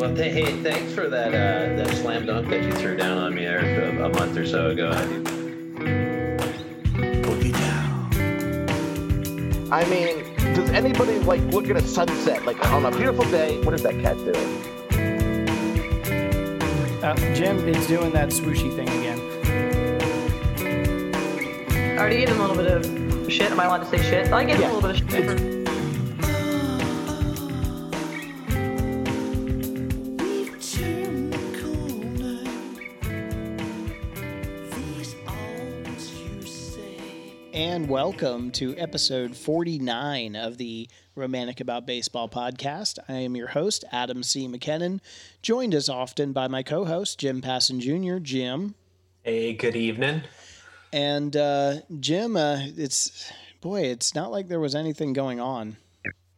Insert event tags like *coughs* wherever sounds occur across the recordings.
Well, th- hey, thanks for that uh, that slam dunk that you threw down on me there a, a month or so ago. Boogie down. I mean, does anybody like look at a sunset like on a beautiful day? What is that cat doing? Uh, Jim is doing that swooshy thing again. I already gave him a little bit of shit. Am I allowed to say shit? I gave him Yeah. a little bit of shit. Welcome to episode 49 of the Romantic About Baseball podcast. I am your host, Adam C. McKinnon, joined as often by my co host, Jim Passon Jr. Jim. Hey, good evening. And uh, Jim, uh, it's, boy, it's not like there was anything going on,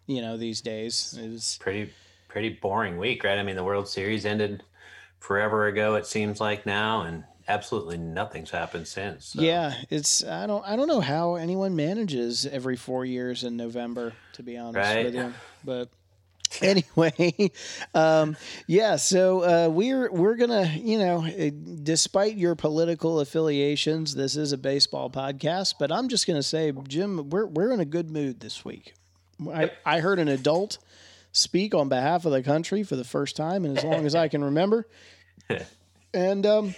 you know, these days. It was, Pretty pretty boring week, right? I mean, the World Series ended forever ago. It seems like now, and absolutely nothing's happened since. so- yeah, it's, I don't, I don't know how anyone manages every four years in November, to be honest Right. with you. But anyway, *laughs* um, yeah. So uh, we're we're gonna, you know, eh, despite your political affiliations, this is a baseball podcast. But I'm just gonna say, Jim, we're we're in a good mood this week. I, I heard an adult speak on behalf of the country for the first time, and as long as I can remember, *laughs* and um,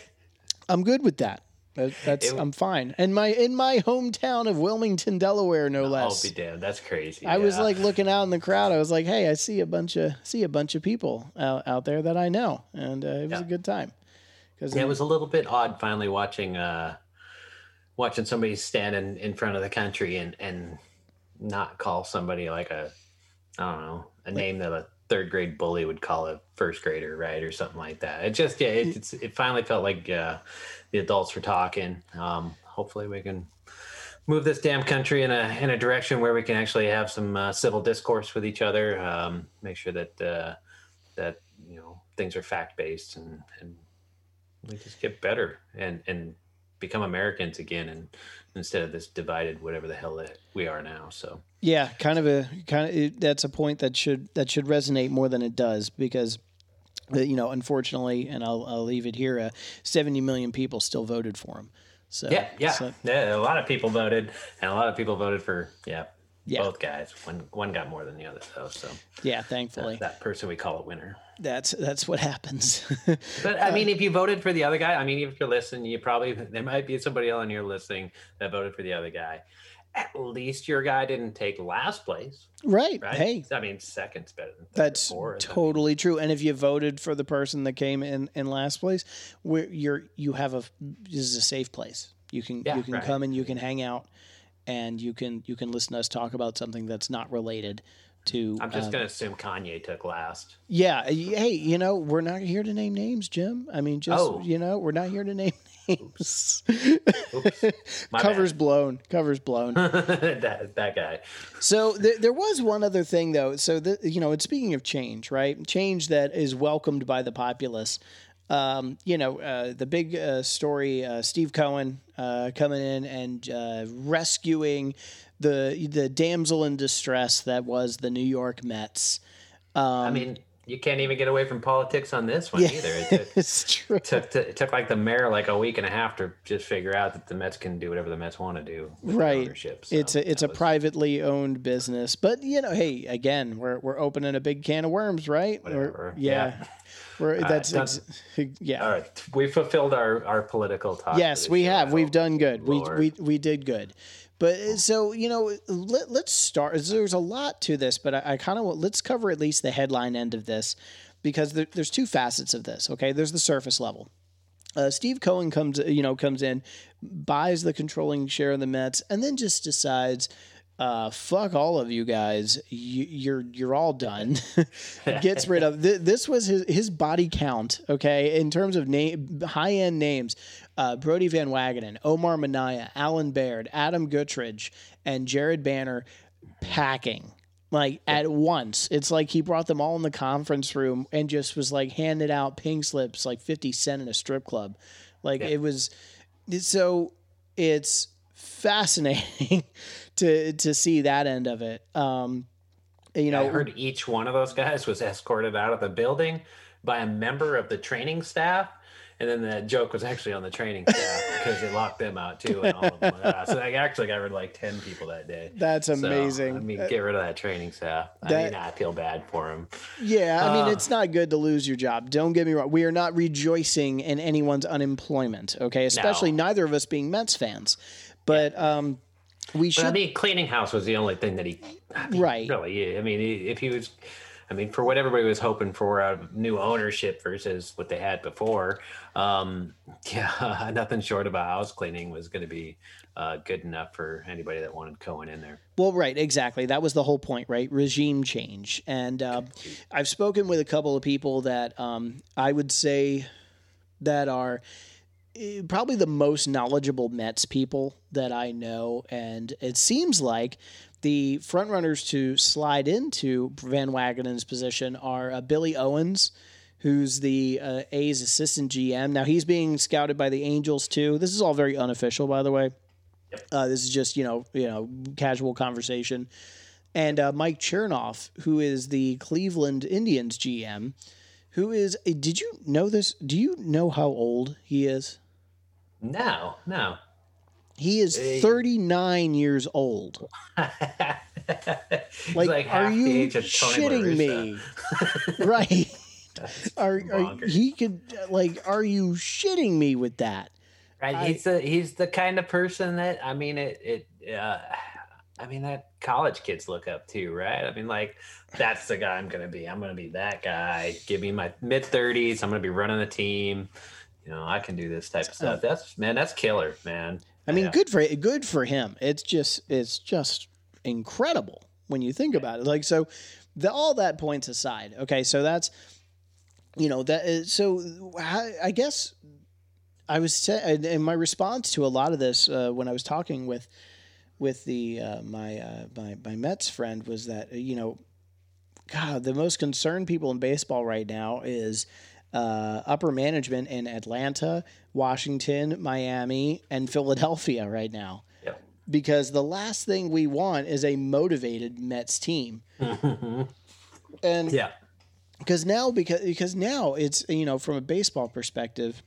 I'm good with that. That- That's It- I'm fine. And my in my hometown of Wilmington, Delaware, no I'll less. be damned. That's crazy. I was like *laughs* looking out in the crowd. I was like, "Hey, I see a bunch of see a bunch of people out, out there that I know," and uh, it was Yeah. a good time. Because Yeah, it was a little bit odd finally watching uh watching somebody stand in, in front of the country and and not call somebody like a I don't know, a name that a third grade bully would call a first grader, right? Or something like that. It just yeah, it, it's it finally felt like uh the adults were talking. Um hopefully we can move this damn country in a in a direction where we can actually have some uh, civil discourse with each other. Um, make sure that uh, that you know things are fact based and and we just get better and and become Americans again and instead of this divided whatever the hell that we are now. So yeah, kind of a kind of it, that's a point that should that should resonate more than it does because. uh, You know, unfortunately, and I'll, I'll leave it here. Uh, Seventy million people still voted for him. So yeah, yeah, so- yeah. A lot of people voted, and a lot of people voted for yeah, Yeah. both guys. One one got more than the other though. So yeah. Thankfully, that person we call a winner. That's that's what happens. *laughs* But I mean, if you voted for the other guy, I mean, if you're listening, you probably there might be somebody on your listening that voted for the other guy. At least your guy didn't take last place, right? right? Hey, I mean, second's better than That's fourth. I mean, totally true. And if you voted for the person that came in in last place, where you're you have a this is a safe place. You can Yeah, you can right. come and you can hang out, and you can you can listen to us talk about something that's not related to. I'm just um, gonna assume Kanye took last. Yeah. uh, Hey, you know we're not here to name names, Jim. I mean, just Oh. you know we're not here to name *laughs* names. Oops, my Covers blown. Covers blown. *laughs* that that guy. So there, there was one other thing though. So the, you know, it's speaking of change, right? Change that is welcomed by the populace. Um, you know, uh, the big uh, story: uh, Steve Cohen uh, coming in and uh, rescuing the the damsel in distress that was the New York Mets. Um, I mean, you can't even get away from politics on this one yeah, either. It *laughs* took, it's true. took to, it took like the mayor like a week and a half to just figure out that the Mets can do whatever the Mets want to do. With right. So it's a it's a was privately owned business but you know hey again we're we're opening a big can of worms right We're- Whatever. yeah, Yeah. We're, that's done. ex- yeah All right, we fulfilled our our political talk. Yes, we show, have. We've done good. We, we we did good. But uh, so you know, let, let's start. There's a lot to this, but I, I kind of let's cover at least the headline end of this because there, there's two facets of this. Okay, there's the surface level. Uh, Steve Cohen comes, you know, comes in, buys the controlling share of the Mets, and then just decides, uh, "Fuck all of you guys. You, you're you're all done." *laughs* Gets rid of th- this was his his body count. Okay, in terms of name, high end names, uh, Brodie Van Wagenen, Omar Minaya, Allard Baird, Adam Guttridge, and Jared Banner packing like at once. It's like he brought them all in the conference room and just was like handed out pink slips like 50 cent in a strip club. Like it was so it's fascinating *laughs* to to see that end of it. Um You know, I heard each one of those guys was escorted out of the building by a member of the training staff. And then the joke was actually on the training staff because they locked them out too. And all of them. Uh, so I actually got rid of like 10 people that day. That's So, amazing. I mean, get rid of that training staff. I that- mean, I feel bad for them. Yeah, I mean, Uh, it's not good to lose your job. Don't get me wrong. We are not rejoicing in anyone's unemployment, okay? Especially No. neither of us being Mets fans. But um, we But I should. mean, cleaning house was the only thing that he, I mean, Right. Really, I mean, if he was, I mean, for what everybody was hoping for a new ownership versus what they had before, um, *laughs* yeah, nothing short of a house cleaning was going to be uh, good enough for anybody that wanted Cohen in there. Well, right, exactly. That was the whole point, right? Regime change. And uh, I've spoken with a couple of people that um, I would say that are eh, probably the most knowledgeable Mets people that I know. And it seems like the frontrunners to slide into Van Wagenen's position are uh, Billy Owens, who's the uh, A's assistant GM. Now, he's being scouted by the Angels, too. This is all very unofficial, by the way. Uh, this is just you know you know casual conversation, and uh, Mike Chernoff, who is the Cleveland Indians GM, who is did you know this? Do you know how old he is? No, no. He is Hey. 39 years old. *laughs* He's Like, are you shitting me? *laughs* *laughs* right. Are, are he could like are you shitting me with that? Right, I- he's the he's the kind of person that I mean it it uh, I mean that college kids look up to, right? I mean like that's the guy I'm gonna be. I'm gonna be that guy. Give me my mid thirties. I'm gonna be running the team. You know, I can do this type of stuff. That's man, that's killer, man. I mean, Yeah. good for good for him. It's just it's just incredible when you think about it. Like so, the, all that points aside. Okay, so that's you know that is, so I, I guess I was sa- and and my response to a lot of this uh, when I was talking with with the uh, my uh, my my Mets friend was that uh, you know, God, the most concerned people in baseball right now is uh, upper management in Atlanta, Washington, Miami, and Philadelphia right now. Yep. Because the last thing we want is a motivated Mets team. *laughs* And yeah. because now because because now it's you know from a baseball perspective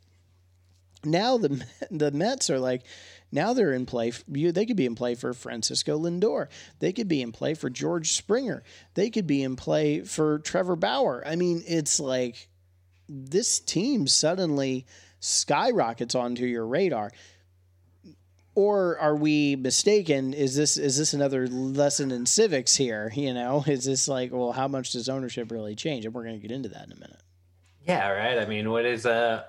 now the *laughs* the Mets are like now they're in play you they could be in play for Francisco Lindor they could be in play for George Springer they could be in play for Trevor Bauer I mean it's like this team suddenly skyrockets onto your radar. Or are we mistaken? Is this is this another lesson in civics here? You know *laughs* is this like well how much does ownership really change? And we're going to get into that in a minute. Yeah, right. I mean, what is uh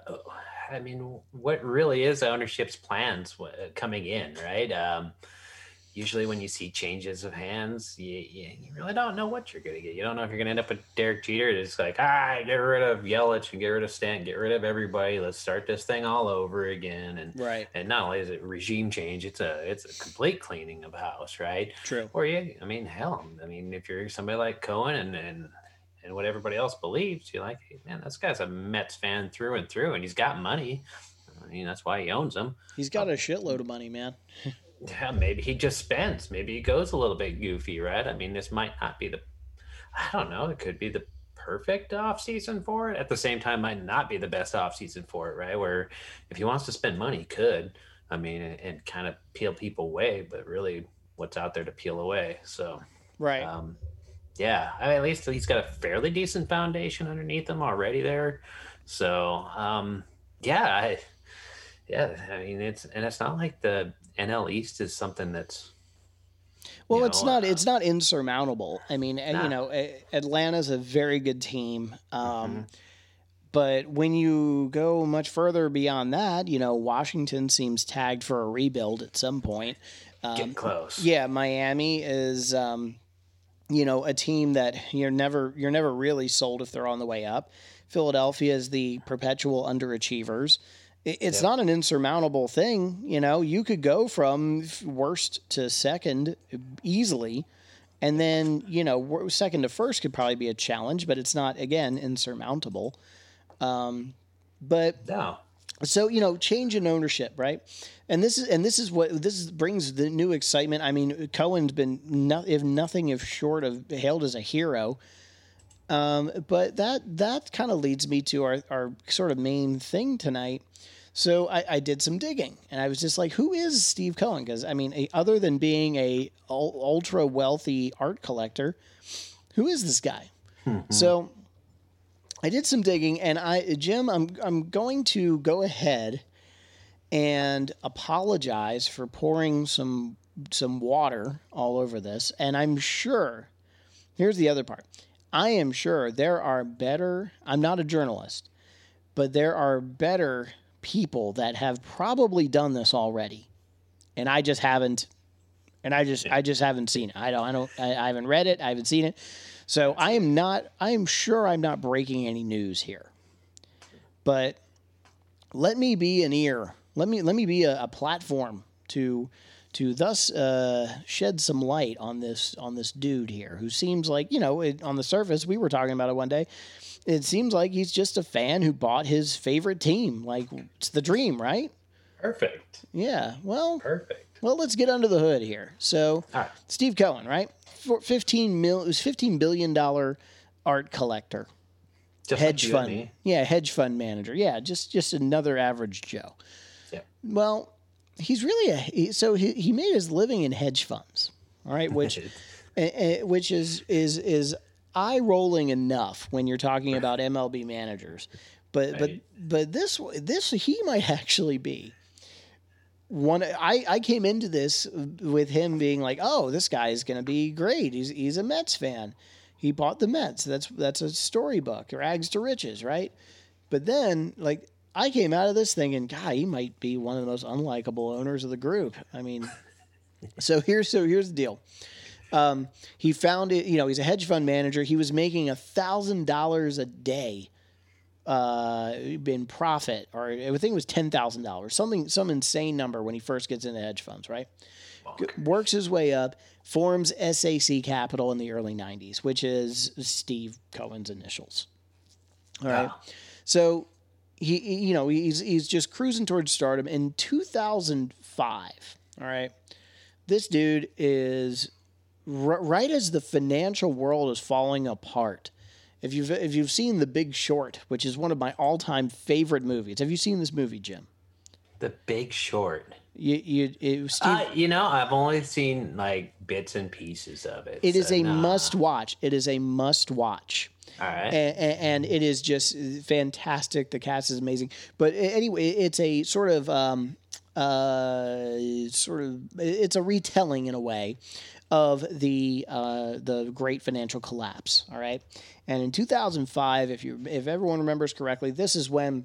I mean, what really is ownership's plans coming in, right? Um usually when you see changes of hands, you, you, you really don't know what you're going to get. You don't know if you're going to end up with Derek Jeter. It's like, ah, get rid of Yelich and get rid of Stant, get rid of everybody. Let's start this thing all over again. And right and not only is it regime change, it's a it's a complete cleaning of house, right? true Or you, I mean, hell, I mean, if you're somebody like Cohen and and and what everybody else believes, you're like, hey, man, this guy's a Mets fan through and through, and he's got money. I mean, that's why he owns them. he's got a shitload of money man *laughs* Yeah, maybe he just spends. Maybe he goes a little bit goofy, right? I mean, this might not be the, I don't know. It could be the perfect off season for it. At the same time, might not be the best off season for it, right? Where if he wants to spend money, he could. I mean, and, and kind of peel people away, but really, what's out there to peel away? So. right Um, yeah, I mean, at least he's got a fairly decent foundation underneath him already there. So, um, yeah, I, yeah, I mean, it's and it's not like the NL East is something that's well you it's know, not uh, it's not insurmountable i mean and, you know atlanta's a very good team um Mm-hmm. But when you go much further beyond that, you know, Washington seems tagged for a rebuild at some point. getting close. Yeah, Miami is, um, you know, a team that you're never you're never really sold if they're on the way up. Philadelphia is the perpetual underachievers. It's not an insurmountable thing, you know. You could go from worst to second easily, and then you know second to first could probably be a challenge, but it's not again insurmountable. Um, but No, so you know change in ownership right? And this is and this is what this is, brings the new excitement. I mean cohen's been no, if nothing if short of hailed as a hero. Um, but that that kind of leads me to our, our sort of main thing tonight so I, I did some digging and i was just like who is steve cohen because i mean a, other than being a ul- ultra wealthy art collector who is this guy hmm. so I did some digging, and I, Jim, I'm I'm going to go ahead and apologize for pouring some some water all over this, and I'm sure. Here's the other part. I am sure there are better. I'm not a journalist, but there are better people that have probably done this already, and I just haven't. And I just I just haven't seen it. I don't I don't I, haven't read it. I haven't seen it. So I am not. I am sure I'm not breaking any news here. But let me be an ear. Let me let me be a, a platform to to thus uh, shed some light on this on this dude here who seems like you know it, on the surface we were talking about it one day. It seems like he's just a fan who bought his favorite team. Like it's the dream, right? Perfect. Yeah. Well, Perfect. well, let's get under the hood here. So, right. Steve Cohen, right? For fifteen mil, it was fifteen billion dollar art collector, Just hedge like fund, yeah, hedge fund manager, yeah, just just another average Joe. Yeah. Well, he's really a he, so he, he made his living in hedge funds, all right, which *laughs* which is is is eye rolling enough when you're talking about MLB managers, but Right. but but this this he might *laughs* actually be one. I I came into this with him being like, oh, this guy is going to be great. He's he's a Mets fan. He bought the Mets. That's that's a storybook, rags to riches, right? But then like. I came out of this thinking, God, he might be one of the most unlikable owners of the group. I mean, *laughs* so here's so here's the deal. Um, he found it. You know, he's a hedge fund manager. He was making a thousand dollars a day uh, in profit, or I think it was ten thousand dollars, something some insane number when he first gets into hedge funds, right? Works his way up, forms SAC Capital in the early '90s, which is Steve Cohen's initials. All right, so he, he- you know, he's he's just cruising towards stardom in 2005. All right, this dude is r- right as the financial world is falling apart. If you've if you've seen The Big Short, which is one of my all time favorite movies, have you seen this movie, Jim? The Big Short. You you it, Steve. Uh, you know, I've only seen like bits and pieces of it. it is so a nah. must watch. It is a must watch. All right. and, and it is just fantastic. The cast is amazing. But anyway, it's a sort of um, uh, sort of it's a retelling in a way of the uh, the great financial collapse. All right, and in 2005, if you if everyone remembers correctly, this is when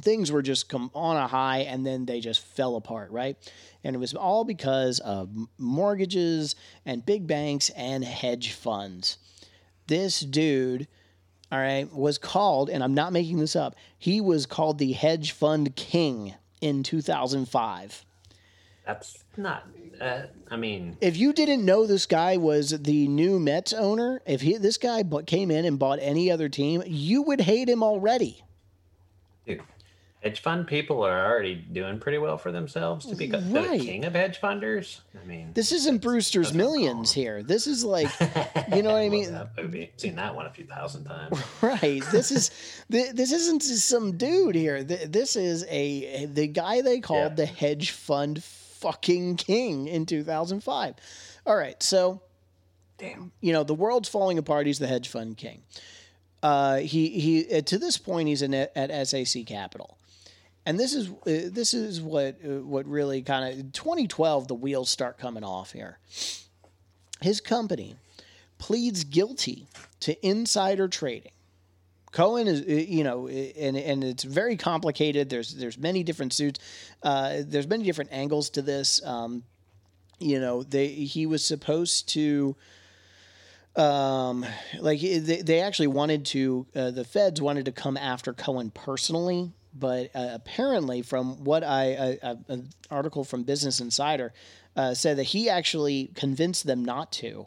things were just come on a high and then they just fell apart, right? And it was all because of mortgages and big banks and hedge funds. This dude, all right, was called, and I'm not making this up, he was called the hedge fund king in 2005. That's not. Uh, I mean, If you didn't know this guy was the new Mets owner, if he this guy bu- came in and bought any other team, you would hate him already. dude, hedge fund people are already doing pretty well for themselves to be the king of hedge funders. I mean, This isn't Brewster's Millions here. This is like, *laughs* you know what I mean? That movie. Seen that one a few thousand times. *laughs* Right. This is this isn't some dude here. This is a the guy they called Yeah. the hedge fund fucking king in 2005. All right. So, Damn. you know, the world's falling apart. He's the hedge fund king. Uh, he he. uh, To this point, he's in at, at SAC Capital, and this is uh, this is what uh, what really kind of 2012. The wheels start coming off here. His company pleads guilty to insider trading. Cohen is, uh, you know, and and it's very complicated. There's there's many different suits. Uh, there's many different angles to this. Um, you know, they he was supposed to, um, like they, they actually wanted to. Uh, the feds wanted to come after Cohen personally, but uh, apparently, from what I an article from Business Insider uh, said that he actually convinced them not to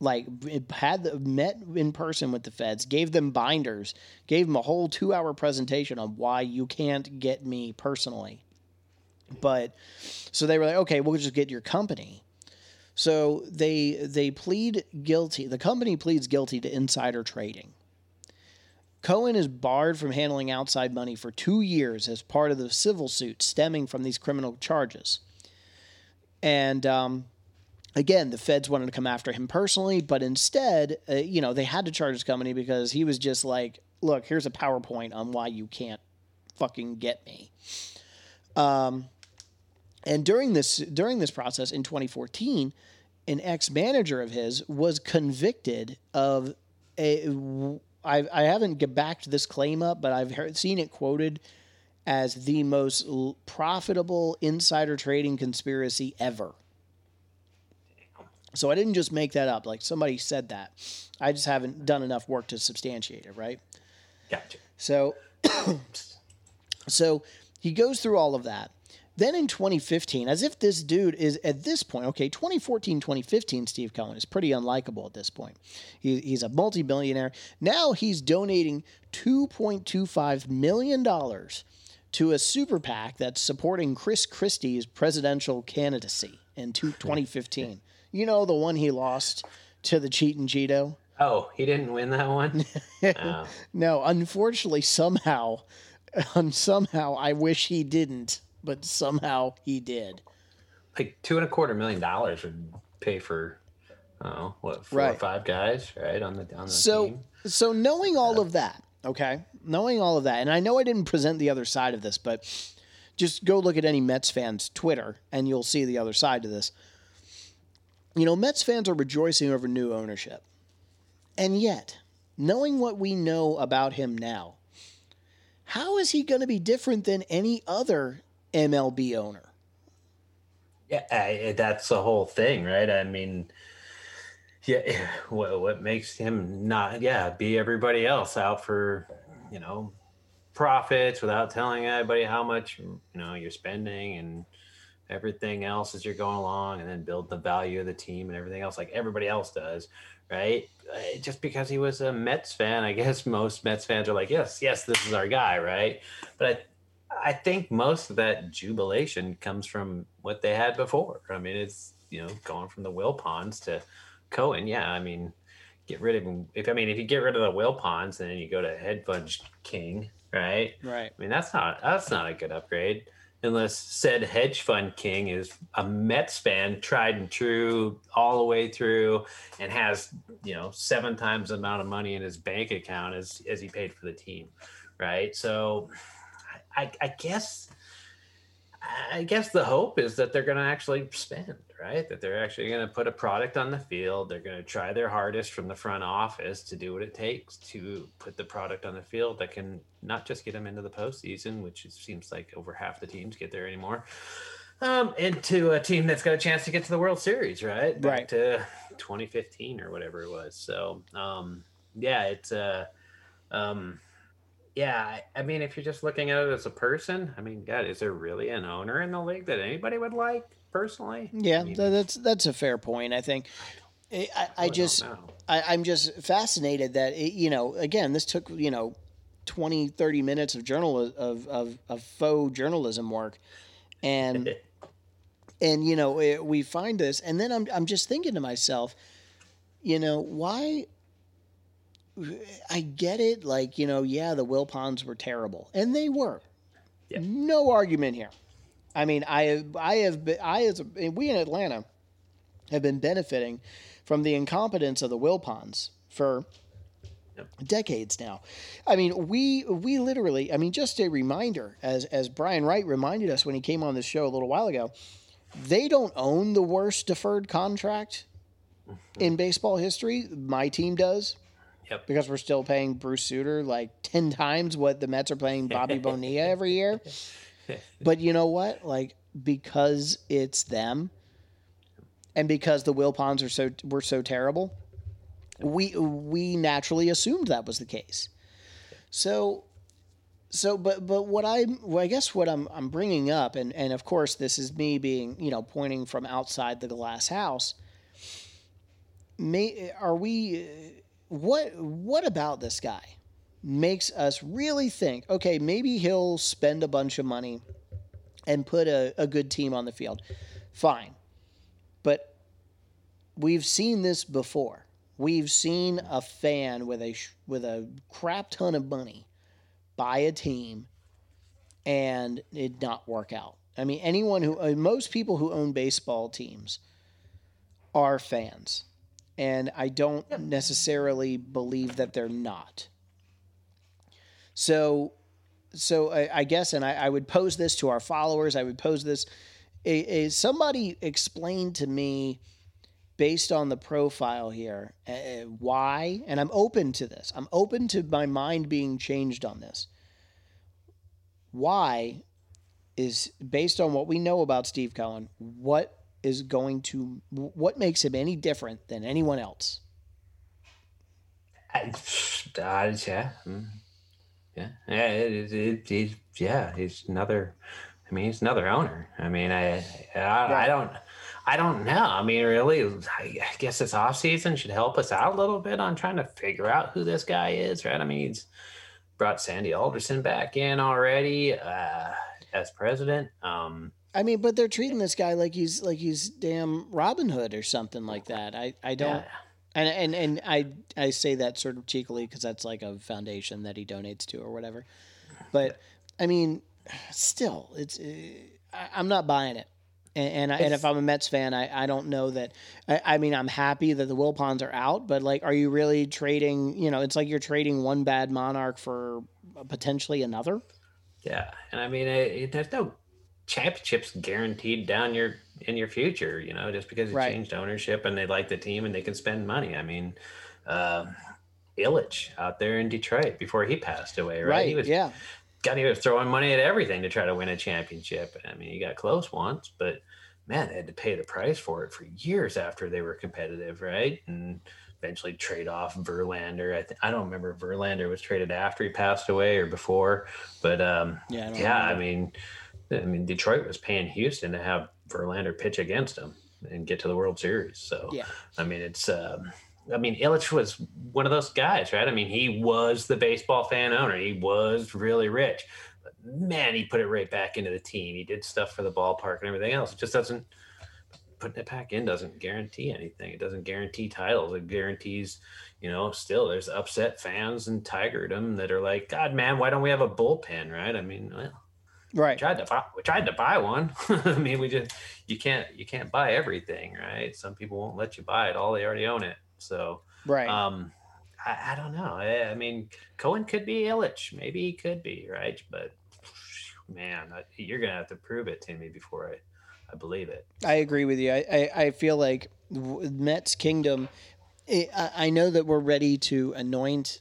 like had the, met in person with the feds, gave them binders, gave them a whole two hour presentation on why you can't get me personally. But so they were like, okay, we'll just get your company. So they they plead guilty. The company pleads guilty to insider trading. Cohen is barred from handling outside money for two years as part of the civil suit stemming from these criminal charges. And um, again, the feds wanted to come after him personally, but instead, uh, you know, they had to charge his company because he was just like, "Look, here's a PowerPoint on why you can't fucking get me." Um, and during this during this process in 2014, an ex manager of his was convicted of a. I, I haven't backed this claim up, but I've heard, seen it quoted as the most profitable insider trading conspiracy ever. So I didn't just make that up. Like somebody said that. I just haven't done enough work to substantiate it, right? Gotcha. So, so he goes through all of that. Then in 2015, as if this dude is at this point, okay, 2014, 2015, Steve Cohen is pretty unlikable at this point. He, he's a multi billionaire. Now he's donating $2.25 million to a super PAC that's supporting Chris Christie's presidential candidacy in two- 2015. You know, the one he lost to the Cheat and Cheeto? Oh, he didn't win that one. *laughs* oh. No, unfortunately, somehow, *laughs* um, somehow, I wish he didn't, but somehow he did. Like two and a quarter million dollars would pay for, oh, what four or five guys, right on the on the So, team. so knowing all of that, okay, knowing all of that, and I know I didn't present the other side of this, but just go look at any Mets fans' Twitter, and you'll see the other side to this. You know, Mets fans are rejoicing over new ownership, and yet, knowing what we know about him now, how is he going to be different than any other MLB owner? Yeah, I, that's the whole thing, right? I mean, yeah, *laughs* what what makes him not yeah be everybody else out for you know profits without telling anybody how much you know you're spending and everything else as you're going along, and then build the value of the team and everything else like everybody else does, right? Uh, Just because he was a Mets fan, I *laughs* guess most Mets fans are like, yes, yes, this is our guy, right? But I I think most of that jubilation comes from what they had before. I mean, it's you know going from the Wilpons to Cohen. Yeah, I mean, get rid of him. If I mean, if you get rid of the Wilpons and then you go to Head Fudge King, right? Right. I mean, that's not that's not a good upgrade unless said hedge fund king is a Mets fan, tried and true all the way through, and has you know seven times the amount of money in his bank account as as he paid for the team, right? So, I, I guess. I guess the hope is that they're going to actually spend, right? That they're actually going to put a product on the field. They're going to try their hardest from the front office to do what it takes to put the product on the field that can not just get them into the postseason, which it seems like over half the teams get there anymore, um, into a team that's got a chance to get to the World Series, right? Back Right. to 2015 or whatever it was. So, um, yeah, it's uh, um, yeah, I- I mean, if you're just looking at it as a person, I mean, God, is there really an owner in the league that anybody would like personally? Yeah, I mean, that's that's a fair point. I think. I, I, I just. I, I'm just fascinated that it, you know again this took you know 20 30 minutes of journal of, of, of faux journalism work and *laughs* and you know it, we find this and then I'm, I'm just thinking to myself you know why i get it like you know yeah the Wilpons were terrible and they were Yeah. no argument here i mean i have i have been i as a, we in atlanta have been benefiting from the incompetence of the Wilpons for decades now. I mean, we we literally, I mean, just a reminder, as as Brian Wright reminded us when he came on this show a little while ago, they don't own the worst deferred contract mm-hmm. in baseball history. My team does. Yep. Because we're still paying Bruce Sutter like ten times what the Mets are paying Bobby *laughs* Bonilla every year. *laughs* *laughs* But you know what? Like because it's them, and because the Wilpons are so were so terrible, we we naturally assumed that was the case. So, so but but what I well, I guess what I'm I'm bringing up, and and of course this is me being you know pointing from outside the glass house. may, are we? What what about this guy makes us really think? Okay, maybe he'll spend a bunch of money and put a, a good team on the field. Fine, but we've seen this before. We've seen a fan with a with a crap ton of money buy a team and it not work out. I mean, anyone who uh, most people who own baseball teams are fans, and I don't necessarily believe that they're not. So, so I, I guess, and I, I would pose this to our followers. I would pose this: a, somebody explain to me, based on the profile here, uh, why. And I'm open to this. I'm open to my mind being changed on this. Why is based on what we know about Steve Cohen, what is going to what makes him any different than anyone else? Uh, yeah, mm. Yeah, yeah. It, it, it, he's yeah, he's another. I mean, he's another owner. I mean, I, I, I don't, I don't know. I mean, really, I guess this off season should help us out a little bit on trying to figure out who this guy is, right? I mean, he's brought Sandy Alderson back in already uh, as president. Um, I mean, but they're treating this guy like he's like he's damn Robin Hood or something like that. I, I don't. yeah. And, and and I I say that sort of cheekily because that's like a foundation that he donates to or whatever. But I mean, still, it's uh, I, I'm not buying it. And and, I, and if I'm a Mets fan, I, I don't know that. I, I mean, I'm happy that the Wilpons are out, but like, are you really trading? You know, it's like you're trading one bad monarch for potentially another. Yeah, and I mean, it, it- there's no championships guaranteed down your in your future. You know, just because you Right. changed ownership and they like the team and they can spend money. I mean, uh, Ilitch out there in Detroit before he passed away, right? He was yeah. God, he was throwing money at everything to try to win a championship. I mean, he got close once, but man, they had to pay the price for it for years after they were competitive, right? And eventually trade off Verlander. I, th- I don't remember if Verlander was traded after he passed away or before, but um, Yeah, I yeah, I mean, I mean, Detroit was paying Houston to have Verlander pitch against him and get to the World Series. So Yeah. I mean, it's. Um, I mean, Ilitch was one of those guys, right? I mean, he was the baseball fan owner. He was really rich, but man, he put it right back into the team. He did stuff for the ballpark and everything else. It just doesn't putting it back in doesn't guarantee anything. It doesn't guarantee titles. It guarantees, you know, still there's upset fans and Tigerdom that are like, God, man, why don't we have a bullpen, right? I mean, well, Right. we tried to buy, we tried to buy one. *laughs* I mean, we just you can't you can't buy everything, right? Some people won't let you buy it all; they already own it. So, Right. um, I, I don't know. I, I mean, Cohen could be Ilitch, maybe he could be, right? But man, I- you're gonna have to prove it to me before I I believe it. I agree with you. I, I, I feel like Mets Kingdom. I, I I know that we're ready to anoint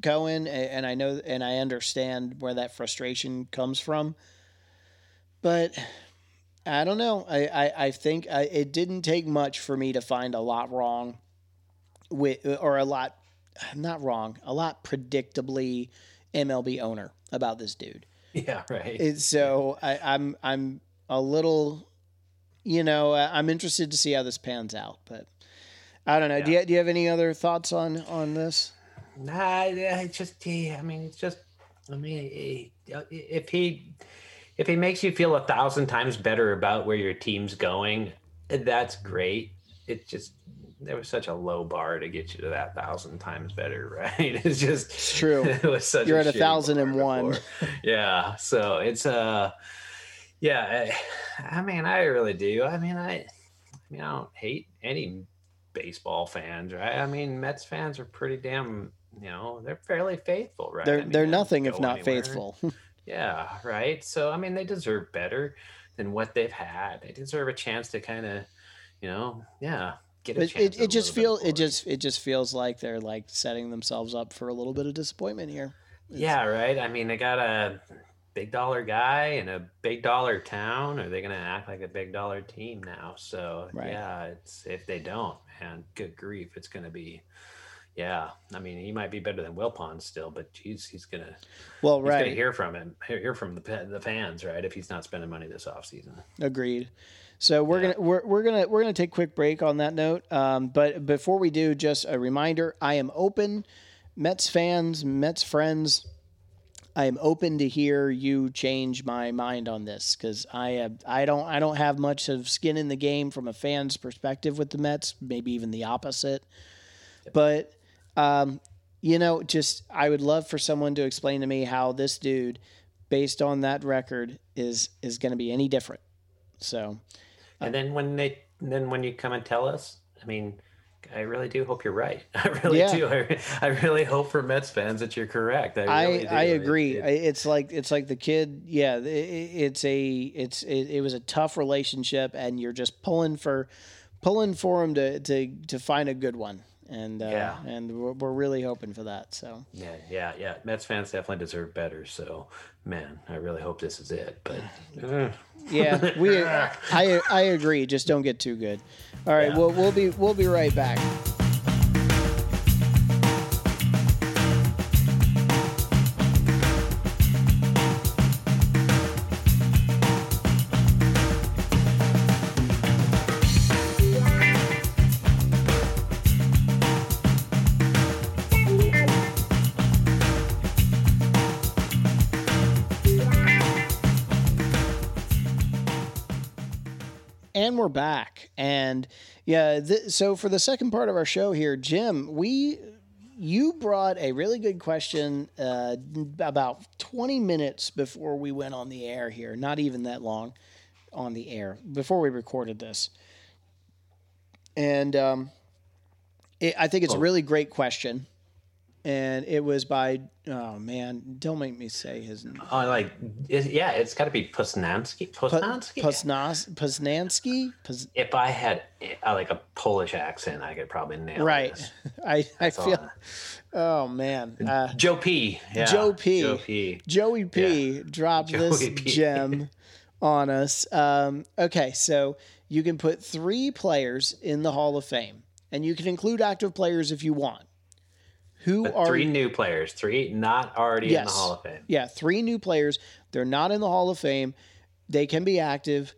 Cohen, and I know and I understand where that frustration comes from. But I don't know. I, I, I think I, it didn't take much for me to find a lot wrong with, or a lot, not wrong, a lot predictably MLB owner about this dude. Yeah, right. It, so I, I'm I'm a little, you know, I'm interested to see how this pans out. But I don't know. Do you do you have any other thoughts on on this? Nah, I I just he, I mean, it's just I mean, he- if he if he makes you feel a thousand times better about where your team's going, that's great. It just there was such a low bar to get you to that thousand times better, *laughs* right? It's just It's true. *laughs* It was such You're at a thousand and one. yeah, so it's uh, yeah. I, I mean, I really do. I mean, I, I mean, I don't hate any baseball fans, right? I mean, Mets fans are pretty damn, you know, they're fairly faithful, right? They're I mean, they're they nothing if not anywhere. faithful. *laughs* Yeah, right. So I mean, they deserve better than what they've had. They deserve a chance to kind of, you know, yeah, get a It, chance. it, it just little feel it just it just feels like they're like setting themselves up for a little bit of disappointment here. yeah, right. I mean, they got a big dollar guy in a big dollar town. Are they going to act like a big dollar team now? So Right. yeah, it's if they don't, man, good grief, it's going to be. Yeah, I mean, he might be better than Wilpon still, but geez, he's gonna Well, he's gonna right. hear from him, hear, hear from the the fans, right? If he's not spending money this offseason. Agreed. So we're Yeah. gonna we're, we're gonna we're gonna take a quick break on that note. Um, but before we do, just a reminder: I am open, Mets fans, Mets friends. I am open to hear you change my mind on this because I have I don't I don't have much of skin in the game from a fan's perspective with the Mets. Maybe even the opposite. But um, you know, just I would love for someone to explain to me how this dude, based on that record, is is going to be any different. So And then when they then when you come and tell us, I mean, I really do hope you're right. *laughs* I really Yeah. do. I, I really hope for Mets fans that you're correct. I I, really do. I agree. it- I it's like it's like the kid. Yeah, i- i it's a it's it, it was a tough relationship, and you're just pulling for pulling for him to to to find a good one. And uh, Yeah. and we're, we're really hoping for that. So yeah, yeah, yeah. Mets fans definitely deserve better. So, man, I really hope this is it. But uh, *sighs* yeah, we *laughs* I I agree. Just don't get too good. All right, Yeah. we'll we'll be we'll be right back. And yeah, th- so for the second part of our show here, Jim, we you brought a really good question uh, about 20 minutes before we went on the air here. Not even that long on the air before we recorded this. And um, it, I think it's a really great question. And it was by oh man, don't make me say his name. oh, like, it, yeah, it's got to be Pusnansky. Pusnansky. Pusnas Pusnansky? Pus- if I had uh, like a Polish accent, I could probably nail right. this. *laughs* I, I That's feel oh man. Uh, Joe P. Yeah, Joe P. Joe P. Joey P dropped Joey this P. *laughs* gem on us. Um, okay, so you can put three players in the Hall of Fame, and you can include active players if you want. Who But are three new players, three not already in the Hall of Fame. yeah three new players? They're not in the Hall of Fame. They can be active.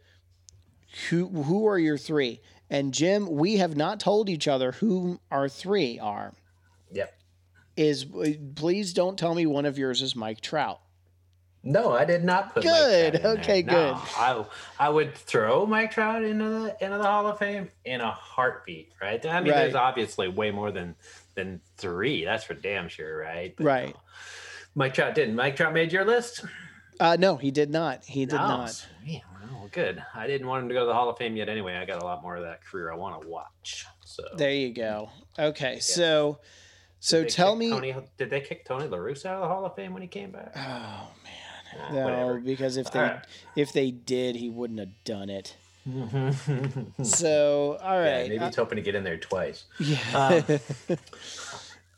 Who who are your three? And Jim, we have not told each other who our three are. Yep. Is please don't tell me one of yours is Mike Trout. No, I did not put Good. Mike Trout in Okay, there. No, good. I I would throw Mike Trout into the into the Hall of Fame in a heartbeat, right? I mean, Right. there's obviously way more than than three. That's for damn sure, right? But Right. no. Mike Trout didn't. Mike Trout made your list. Uh, no, he did not. He did No, not. Well, good. I didn't want him to go to the Hall of Fame yet. Anyway, I got a lot more of that career I want to watch. So There you go. Okay, so so tell me. Tony, did they kick Tony La Russa out of the Hall of Fame when he came back? Oh man, no, whatever. because if they right. if they did, he wouldn't have done it. *laughs* So all right. Yeah, right, maybe uh, he's hoping to get in there twice. yeah. *laughs*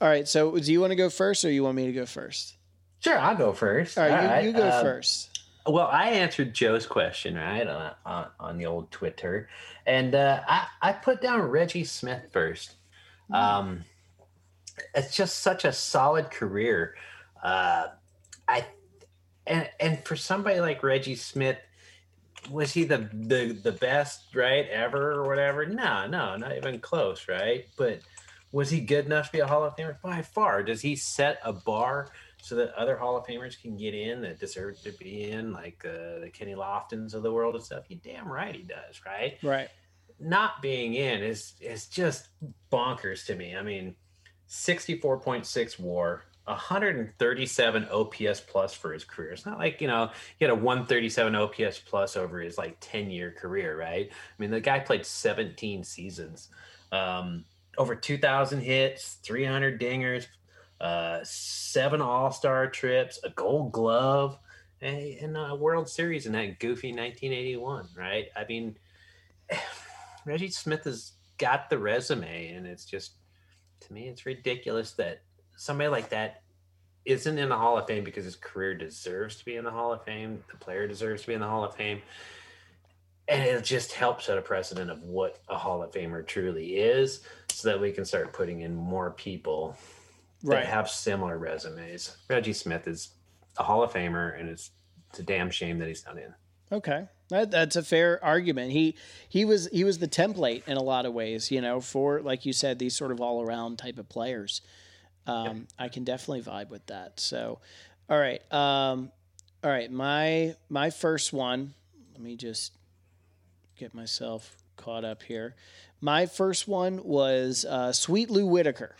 all right. So do you want to go first, or you want me to go first? Sure, I'll go first. All right, you, you go um, first. Well, I answered Joe's question right on on, on the old Twitter, and uh, I I put down Reggie Smith first. Um, it's just such a solid career. Uh, I and and for somebody like Reggie Smith, was he the the the best right ever or whatever? No, no, not even close, right? But was he good enough to be a Hall of Famer? By far. Does he set a bar so that other Hall of Famers can get in that deserve to be in, like uh, the Kenny Loftons of the world and stuff? You damn right he does, right? Right. Not being in is is just bonkers to me. I mean, sixty four point six WAR. 137 OPS plus for his career. It's not like, you know, he had a 137 OPS plus over his like 10 year career, right? I mean, the guy played 17 seasons, um, over 2,000 hits, 300 dingers, uh, seven All Star trips, a Gold Glove, and and a World Series in that goofy 1981, right? I mean, *sighs* Reggie Smith has got the resume, and it's just to me, it's ridiculous that somebody like that isn't in the Hall of Fame because his career deserves to be in the Hall of Fame. The player deserves to be in the Hall of Fame. and it just helps set a precedent of what a Hall of Famer truly is, so that we can start putting in more people that have similar resumes. Reggie Smith is a Hall of Famer, and it's it's a damn shame that he's not in. Okay, that, that's a fair argument. He he was he was the template in a lot of ways, you know, for like you said, these sort of all around type of players. Um, I can definitely vibe with that. So, all right, um, all right. My my first one. Let me just get myself caught up here. My first one was uh, Sweet Lou Whitaker.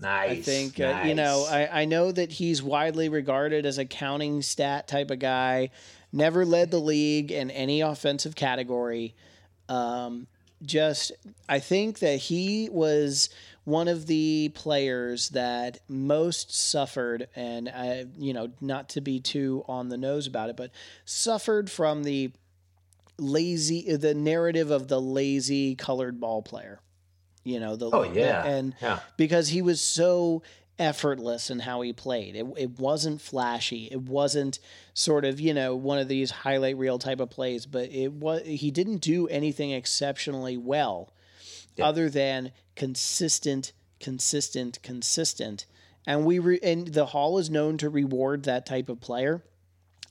Nice. I think uh, you know. I, I know that he's widely regarded as a counting stat type of guy. Never led the league in any offensive category. Um, just I think that he was one of the players that most suffered, and I, you know, not to be too on the nose about it, but suffered from the lazy, the narrative of the lazy colored ball player. You know, the Oh yeah, and yeah. because he was so effortless in how he played. It, it wasn't flashy. It wasn't sort of, you know, one of these highlight reel type of plays, but it was he didn't do anything exceptionally well other than consistent, consistent, consistent. And we re- and the Hall is known to reward that type of player.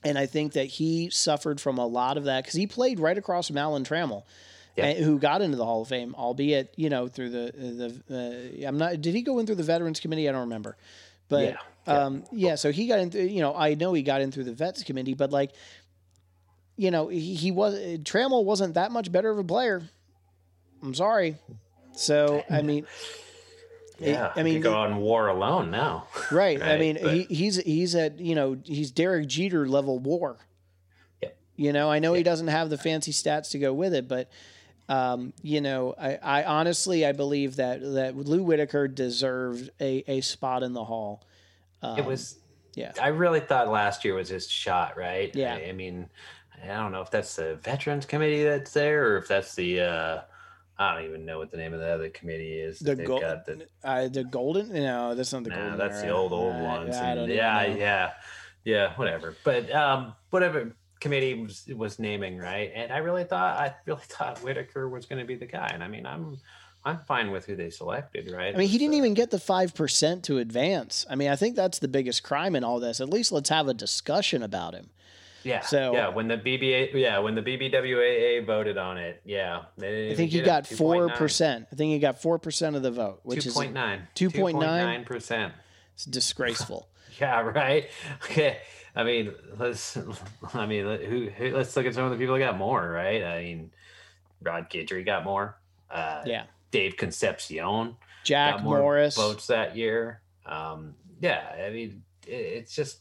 And I think that he suffered from a lot of that because he played right across from Alan Trammell, Yeah. and- who got into the Hall of Fame, albeit you know through the the uh, I'm not. Did he go in through the Veterans Committee? I don't remember, but Yeah, yeah. um, yeah. So he got in. Through, you know, I know he got in through the Vets Committee, but like, you know, he, he was Trammell wasn't that much better of a player. I'm sorry. So I mean, Yeah, I I mean, mean, go on war alone now. Right. I mean, but- he, he's he's at you know he's Derek Jeter level war. Yep. You know, I know he doesn't have the fancy stats to go with it, but um, you know, I, I honestly I believe that that Lou Whitaker deserved a, a spot in the hall. Um, it was. yeah. I really thought last year was his shot, right? Yeah. I, I mean, I don't know if that's the Veterans Committee that's there, or if that's the. uh I don't even know what the name of the other committee is. The They've gold, got the uh, the golden. No, that's not the Nah, golden. that's the old old I- ones. I and yeah, know. yeah, yeah, whatever. But um, whatever committee was was naming, right? And I really thought I really *laughs* thought Whitaker was going to be the guy. And I mean, I'm I'm fine with who they selected, right? I mean, he didn't uh, even get the five percent to advance. I mean, I think that's the biggest crime in all this. At least let's have a discussion about him. Yeah. so- yeah, when the BBA, yeah, when the BBWAA voted on it, yeah, I think he got four percent. I think he got four percent of the vote, which Two is point nine. 2.9? percent. it's disgraceful. *laughs* Yeah, right. Okay. I mean, let's. I mean, who, who? Let's look at some of the people that got more, right? I mean, Ron Guidry got more. Uh, yeah, Dave Concepcion Jack more Morris. votes that year. Um, yeah, I mean, it, it's just.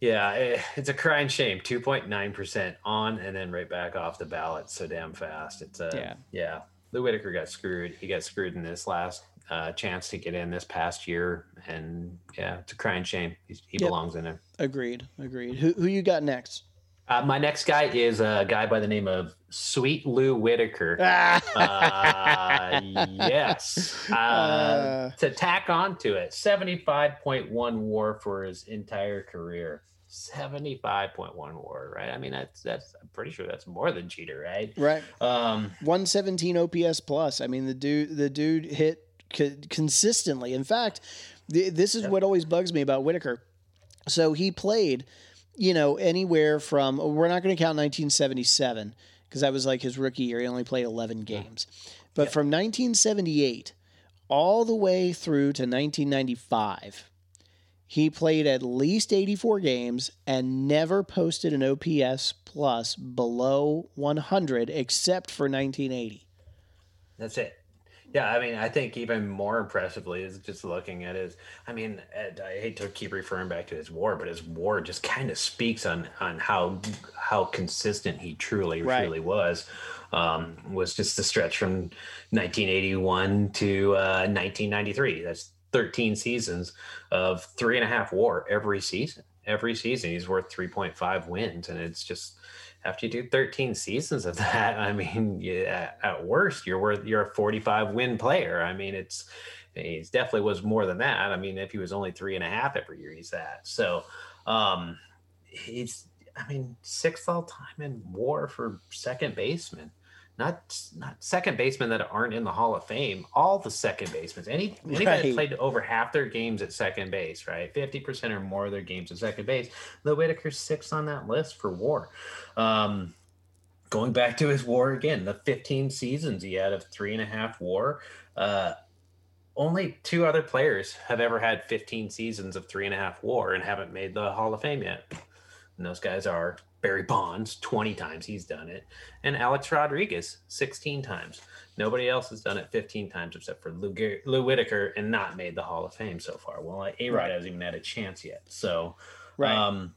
Yeah, it, *laughs* it's a crying shame. Two point nine percent on, and then right back off the ballot so damn fast. It's a Yeah. yeah. Lou Whitaker got screwed. He got screwed in this last uh, chance to get in this past year, and yeah, it's a crying shame. He's, he Yep. belongs in there. Agreed. Agreed. Who who you got next? Uh, my next guy is a guy by the name of Sweet Lou Whitaker. *laughs* Uh, yes. *laughs* Uh, Uh. to tack onto it, 75.1 war for his entire career. 75.1 war, right? I mean, that's, that's, I'm pretty sure that's more than Jeter, right? right. Um, 117 OPS plus. I mean, the dude the dude hit co- consistently. In fact, th- this is what always bugs me about Whitaker. So he played, you know, anywhere from oh, we're not going to count 1977 because that was like his rookie year. He only played 11 games. But from 1978 all the way through to 1995, he played at least 84 games and never posted an OPS plus below 100 except for 1980. That's it. Yeah, I mean, I think even more impressively is just looking at his. I mean, I hate to keep referring back to his war, but his war just kind of speaks on on how how consistent he truly Right. truly was. Um, was just the stretch from 1981 to uh, 1993. That's 13 seasons of three and a half war every season. Every season, he's worth 3.5 wins, and it's just after you do 13 seasons of *laughs* that, I mean, yeah, at worst, you're worth you're a 45 win player. I mean, it's he's definitely was more than that. I mean, if he was only three and a half every year, he's that. So, um, he's I mean, sixth all time in WAR for second baseman. Not not second basemen that aren't in the Hall of Fame. All the second basemen. Any anybody Right. that played over half their games at second base, right? Fifty percent or more of their games at second base. Lou Whitaker's sixth on that list for WAR. Um, going back to his WAR again, the fifteen seasons he had of three and a half WAR. Uh, only two other players have ever had 15 seasons of three and a half war and haven't made the Hall of Fame yet. And those guys are Barry Bonds, 20 times he's done it, and Alex Rodriguez, 16 times. Nobody else has done it 15 times except for Lou, Gar- Lou Whitaker and not made the Hall of Fame so far. Well, A Rod hasn't even had a chance yet. So, Right. um,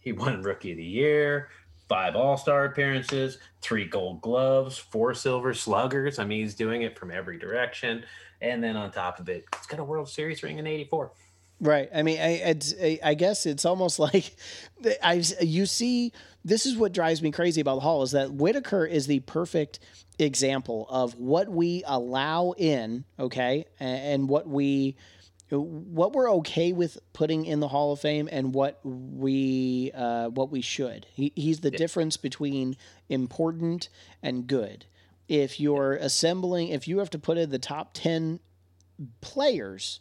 he won Rookie of the Year, five All Star appearances, three Gold Gloves, four Silver Sluggers. I mean, he's doing it from every direction. And then on top of it, he's got a World Series ring in '84. Right. I mean, I, it's, I, I guess it's almost *laughs* like I, you see, this is what drives me crazy about the Hall is that Whitaker is the perfect example of what we allow in, okay, and, what we, what we're okay with putting in the Hall of Fame and what we, uh, what we should. He, he's the difference between important and good. If you're assembling, if you have to put in the top 10 players,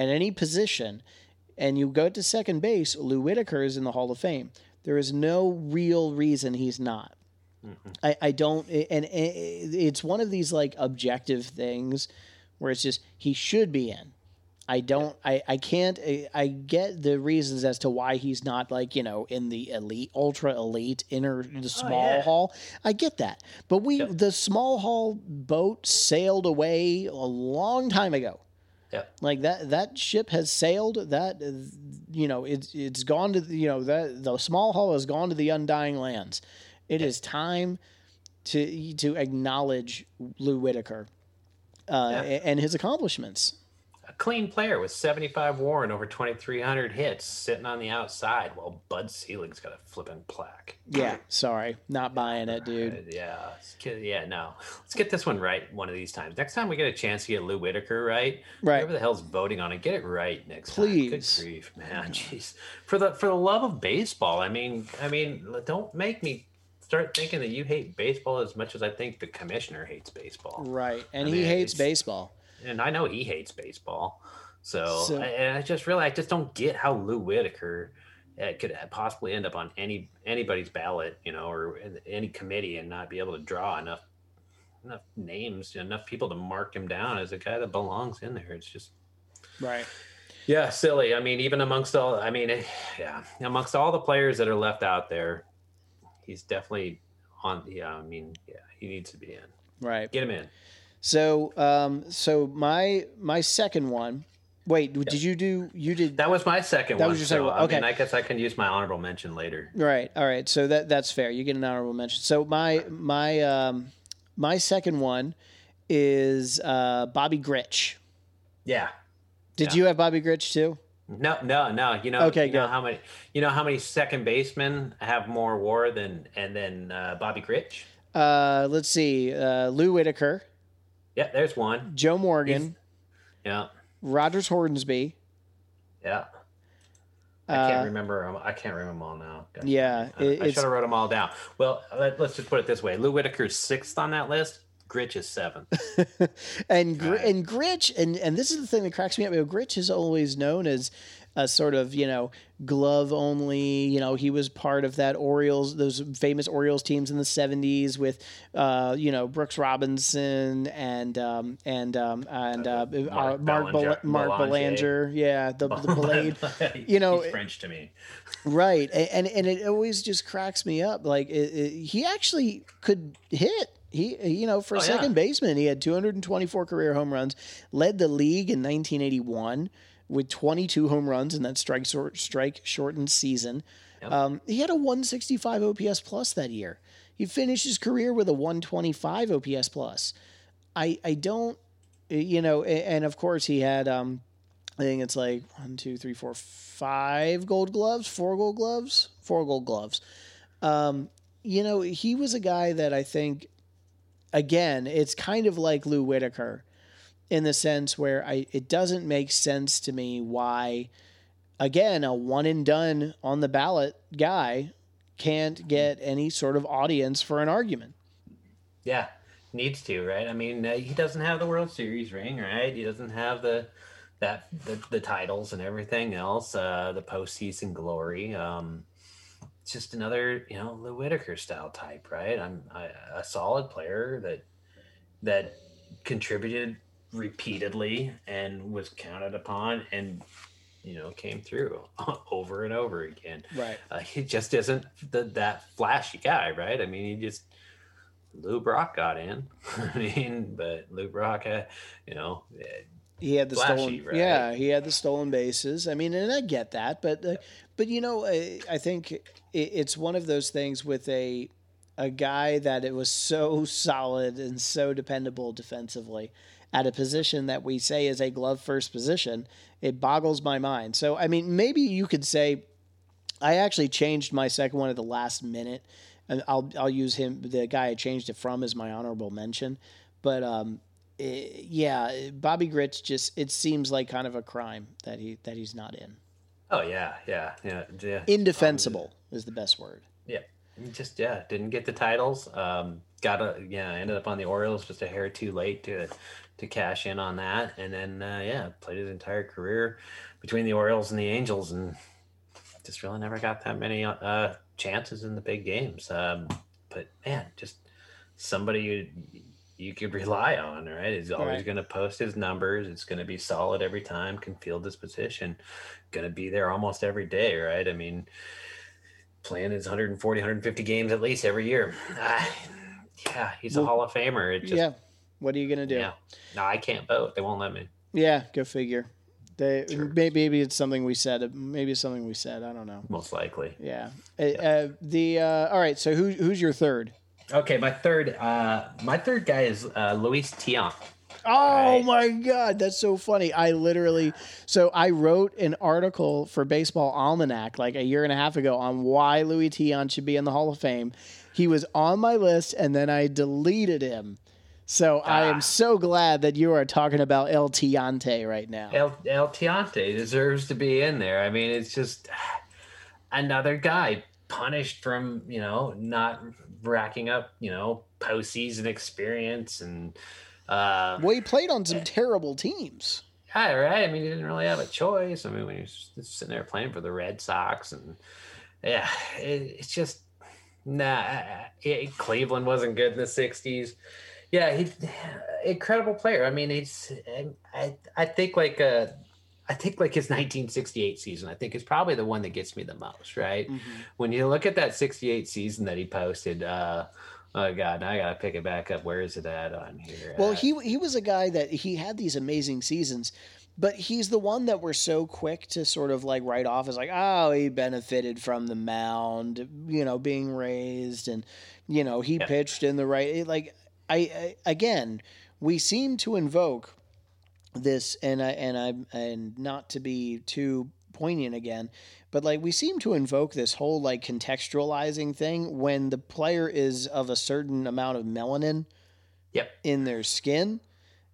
at any position and you go to second base, Lou Whitaker is in the Hall of Fame. There is no real reason he's not. Mm-hmm. I, I don't, and it's one of these like objective things where it's just he should be in. I don't, I, I can't, I, I get the reasons as to why he's not like, you know, in the elite, ultra elite, inner, the oh, small yeah. hall. I get that. But we, the small hall boat sailed away a long time ago. Yep. Like that that ship has sailed. That you know it's it's gone to the, you know that the small hull has gone to the undying lands. It is time to to acknowledge Lou Whitaker uh, Yeah. and his accomplishments. A clean player with 75 WAR and over 2,300 hits, sitting on the outside while Bud Selig's got a flipping plaque. Yeah, sorry, not buying it, Uh, dude. yeah, get- yeah, no. Let's get this one right one of these times. Next time we get a chance to get Lou Whitaker right, Right. whoever the hell's voting on it, get it right next Please. time. Good grief, man, jeez. For the for the love of baseball, I mean, I mean, don't make me start thinking that you hate baseball as much as I think the commissioner hates baseball. Right, and I he mean, hates baseball. And I know he hates baseball. So, So- and I just really, I just don't get how Lou Whitaker uh, could possibly end up on any anybody's ballot, you know, or any committee and not be able to draw enough enough names, enough people to mark him down as a guy that belongs in there. It's just Right. yeah, silly. I mean, even amongst all, I mean, eh, yeah, amongst all the players that are left out there, he's definitely on. Yeah, I mean, yeah, he needs to be in. Right. Get him in. So, um, so my my second one. Wait, did you do? You did. That was my second That one. was your so, second one. I Okay. mean, I guess I can use my honorable mention later. Right. All right. So that that's fair. You get an honorable mention. So my my um my second one is uh Bobby Grich. Yeah. Did Yeah. you have Bobby Grich too? No, no, no. You know, Okay, you know how many you know how many second basemen have more WAR than and then uh, Bobby Grich? Uh, let's see. Uh, Lou Whitaker, Yeah, there's one. Joe Morgan, Yeah, Rogers Hornsby. yeah. I can't Uh, remember 'em- I can't remember them all now. Yeah, I, it- I it's- should have wrote them all down. Well, let, us just put it this way: Lou Whitaker's sixth on that list. Grich is seventh. *laughs* and Gr- Right. and Grich and and this is the thing that cracks me up. You know, Grich is always known as a sort of you know glove only. You know, he was part of that Orioles, those famous Orioles teams in the '70s with uh, you know Brooks Robinson and um, and um, and uh, Mark uh, Mark Bel- Belanger- Mark Belanger. Belanger. Yeah, the the *laughs* blade. you know, He's French to me. Right, and and it always just cracks me up. Like it, it, he actually could hit. He, you know, for a Oh, yeah. second baseman, he had 224 career home runs, led the league in 1981 with 22 home runs in that strike sort strike shortened season. Yep. Um, he had a 165 OPS plus that year. He finished his career with a 125 OPS plus. I I don't, you know, and of course he had um, I think it's like one, two, three, four, five gold gloves, four gold gloves, four gold gloves. Um, you know, he was a guy that I think, again, it's kind of like Lou Whitaker in the sense where I it doesn't make sense to me why, again, a one and done on the ballot guy can't get any sort of audience for an argument. Yeah, needs to, right? I mean, uh, he doesn't have the World Series ring, right? He doesn't have the that the, the titles and everything else, uh, the postseason glory. Um, it's just another, you know, Lou Whitaker style type, right? I'm I, a solid player that that contributed repeatedly and was counted upon and you know came through *laughs* over and over again Right. uh, he just isn't the, that flashy guy, right? I mean, he just Lou Brock got in. *laughs* I mean, but Lou Brock, uh, you know, He had the Flashy, stolen, right? yeah, he had the stolen bases. I mean, and I get that, but uh, but you know, I, I think it, it's one of those things with a a guy that it was so *laughs* solid and so dependable defensively at a position that we say is a glove first position. It boggles my mind. So I mean, maybe you could say I actually changed my second one at the last minute, and I'll I'll use him. The guy I changed it from is my honorable mention, but um, eh, yeah, Bobby Grich just it seems like kind of a crime that he that he's not in. oh yeah, yeah, yeah, yeah. Indefensible is the best word. Yeah, just yeah, didn't get the titles. Um, got a yeah, ended up on the Orioles just a hair too late to to cash in on that, and then uh, yeah, played his entire career between the Orioles and the Angels, and just really never got that many uh, chances in the big games. Um, but man, just somebody you you could rely on, right? He's always Right. going to post his numbers. It's going to be solid every time. Can field his position. Going to be there almost every day, right? I mean, playing his 140, 150 games at least every year. *sighs* Ah, yeah, he's a Hall of Famer. It just, yeah, what are you gonna do? yeah. No, I can't vote. They won't let me. Yeah, go figure. They Sure. maybe, maybe it's something we said. Maybe it's something we said. I don't know. Most likely. Yeah. Uh, uh, the uh, all right. So who who's your third? Okay, my third, uh, my third guy is uh, Luis Tiant. Oh Right. my god, that's so funny. I literally so I wrote an article for Baseball Almanac like a year and a half ago on why Luis Tiant should be in the Hall of Fame. He was on my list and then I deleted him. So I Ah. am so glad that you are talking about El Tiante right now. El, El Tiante deserves to be in there. I mean, it's just another guy punished from, you know, not racking up, you know, postseason experience and, uh, well, he played on some terrible teams. yeah, right. I mean, he didn't really have a choice. I mean, when he was just sitting there playing for the Red Sox and, yeah, it, it's just, nah, it, Cleveland wasn't good in the 60s. Yeah, he incredible player. I mean, he's I I think like uh I think like his 1968 season, I think is probably the one that gets me the most, right? When you look at that 68 season that he posted, uh oh god, now I gotta pick it back up. Where is it at on here? Well, Uh, he he was a guy that he had these amazing seasons, but he's the one that we're so quick to sort of like write off as like, oh, he benefited from the mound, you know, being raised, and you know he Yeah. pitched in the right. Like I, I again, we seem to invoke this, and I and I and not to be too poignant again. But like we seem to invoke this whole like contextualizing thing when the player is of a certain amount of melanin Yep. in their skin.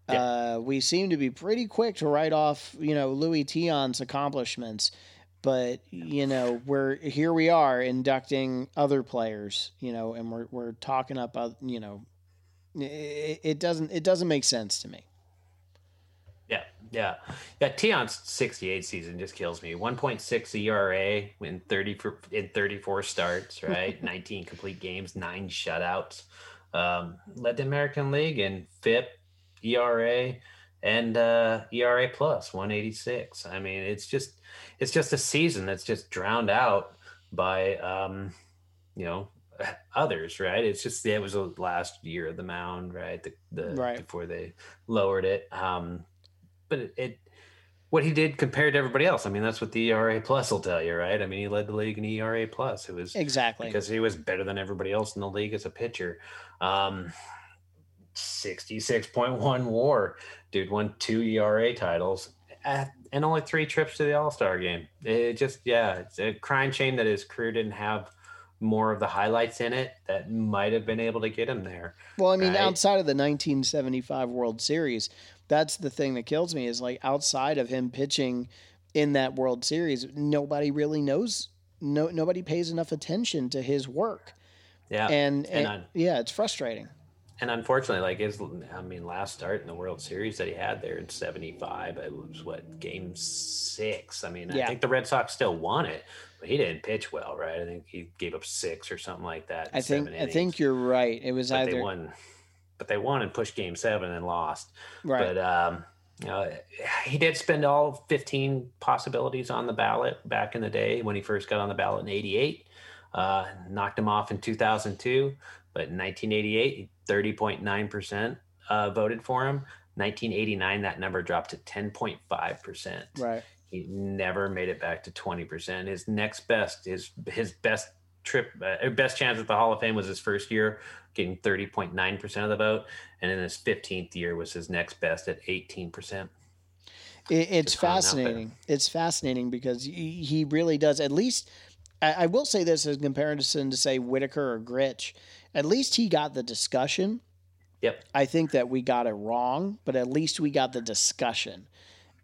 Yeah. Uh, we seem to be pretty quick to write off, you know, Luis Tiant's accomplishments, but you know, we're here. We are inducting other players, you know, and we're we're talking up, oth- you know, it, it doesn't it doesn't make sense to me. Yeah, yeah, yeah. Tiant's '68 season just kills me. 1.6 ERA in 30 for, in 34 starts, right? *laughs* 19 complete games, nine shutouts. Um, led the American League in FIP, ERA, and uh, ERA plus 186. I mean, it's just it's just a season that's just drowned out by um, you know others, right? It's just it was the last year of the mound, right? The, the Right. before they lowered it. Um, but it, it what he did compared to everybody else. I mean, that's what the ERA plus will tell you, right? I mean, he led the league in ERA plus. It was Exactly. because he was better than everybody else in the league as a pitcher. Um, 66.1 war. Dude won two ERA titles uh, and only three trips to the All Star game. It just, yeah, it's a crime shame that his career didn't have more of the highlights in it that might have been able to get him there. Well, I mean, right? outside of the 1975 World Series, that's the thing that kills me is like outside of him pitching in that World Series, nobody really knows no nobody pays enough attention to his work, Yeah, and, and, and yeah, it's frustrating. And unfortunately, like his, I mean, last start in the World Series that he had there in '75, it was what game six. I mean, Yeah. I think the Red Sox still won it, but he didn't pitch well, right? I think he gave up six or something like that. I think I think you're right. It was but they either won, but they won and pushed Game Seven and lost. right. But um, you know, he did spend all 15 possibilities on the ballot back in the day when he first got on the ballot in '88. Uh, knocked him off in 2002, but in 1988, 30.9 percent uh, voted for him. 1989, that number dropped to 10.5 percent. right. He never made it back to 20 percent. His next best, his his best trip, uh, best chance at the Hall of Fame was his first year, getting 30.9 percent of the vote, and in his 15th year was his next best at 18 percent. It, it's Just throwing it out there. fascinating. It's fascinating because he, he really does. At least, I, I will say this as comparison to say Whitaker or Grich. At least he got the discussion. Yep. I think that we got it wrong, but at least we got the discussion,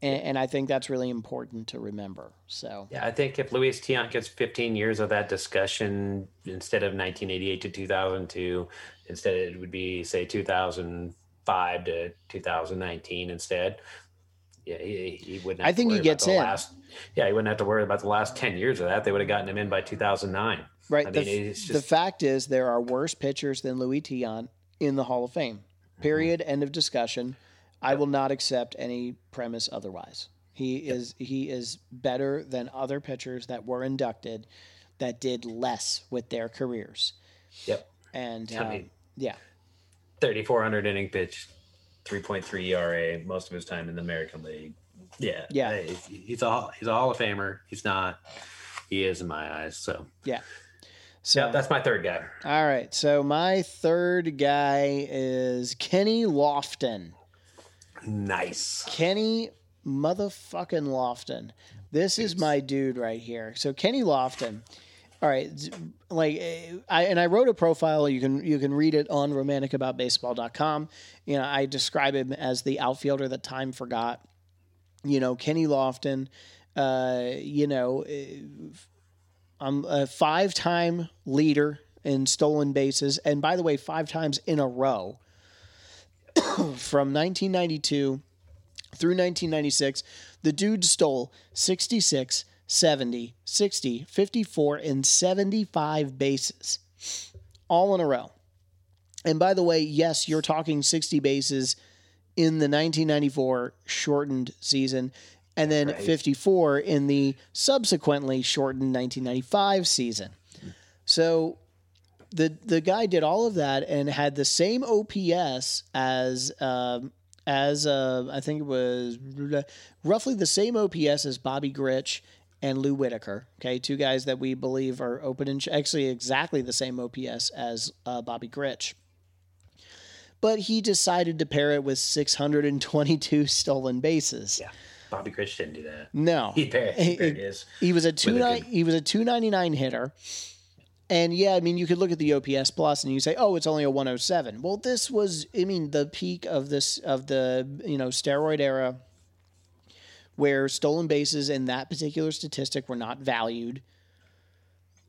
and, and I think that's really important to remember. So Yeah, I think if Luis Tiant gets 15 years of that discussion instead of 1988 to 2002, instead it would be say 2005 to 2019 instead. Yeah, he, he wouldn't. Have I to think he gets the in. Last, yeah, he wouldn't have to worry about the last 10 years of that. They would have gotten him in by 2009. Right, I the, mean, f- it's the fact is there are worse pitchers than Luis Tiant in the Hall of Fame. Mm-hmm. Period. End of discussion. I will not accept any premise otherwise. He is he is better than other pitchers that were inducted that did less with their careers. yep. And uh, mean, yeah, 3,400 inning pitch, 3.3 ERA, most of his time in the American League. Yeah, Yeah. He's a he's a Hall of Famer. He's not. He is in my eyes. So yeah. So yeah, that's my third guy. all right. So my third guy is Kenny Lofton. Nice. Kenny motherfucking Lofton. This is my dude right here. So Kenny Lofton. All right, like eh, I and I wrote a profile. You can you can read it on romanticaboutbaseball.com. You know, I describe him as the outfielder that time forgot. You know, Kenny Lofton. Uh, you know, eh, I'm a five-time leader in stolen bases, and by the way, five times in a row *coughs* from 1992 through 1996, the dude stole 66, 70, 60, 54, and 75 bases all in a row. And by the way, yes, you're talking 60 bases in the 1994 shortened season, and then Right. 54 in the subsequently shortened 1995 season. So the the guy did all of that and had the same OPS as um, as uh, I think it was roughly the same OPS as Bobby Grich and Lou Whitaker. Okay, two guys that we believe are open and actually exactly the same OPS as uh, Bobby Grich. But he decided to pair it with 622 stolen bases. Yeah. Bobby Grich didn't do that. No, *laughs* He paired, He- he he- his. he was a two nine. He was a two ninety nine hitter, and yeah, I mean, you could look at the OPS plus and you say, oh, it's only a one hundred seven. Well, this was, I mean, the peak of this of the you know steroid era, where stolen bases in that particular statistic were not valued.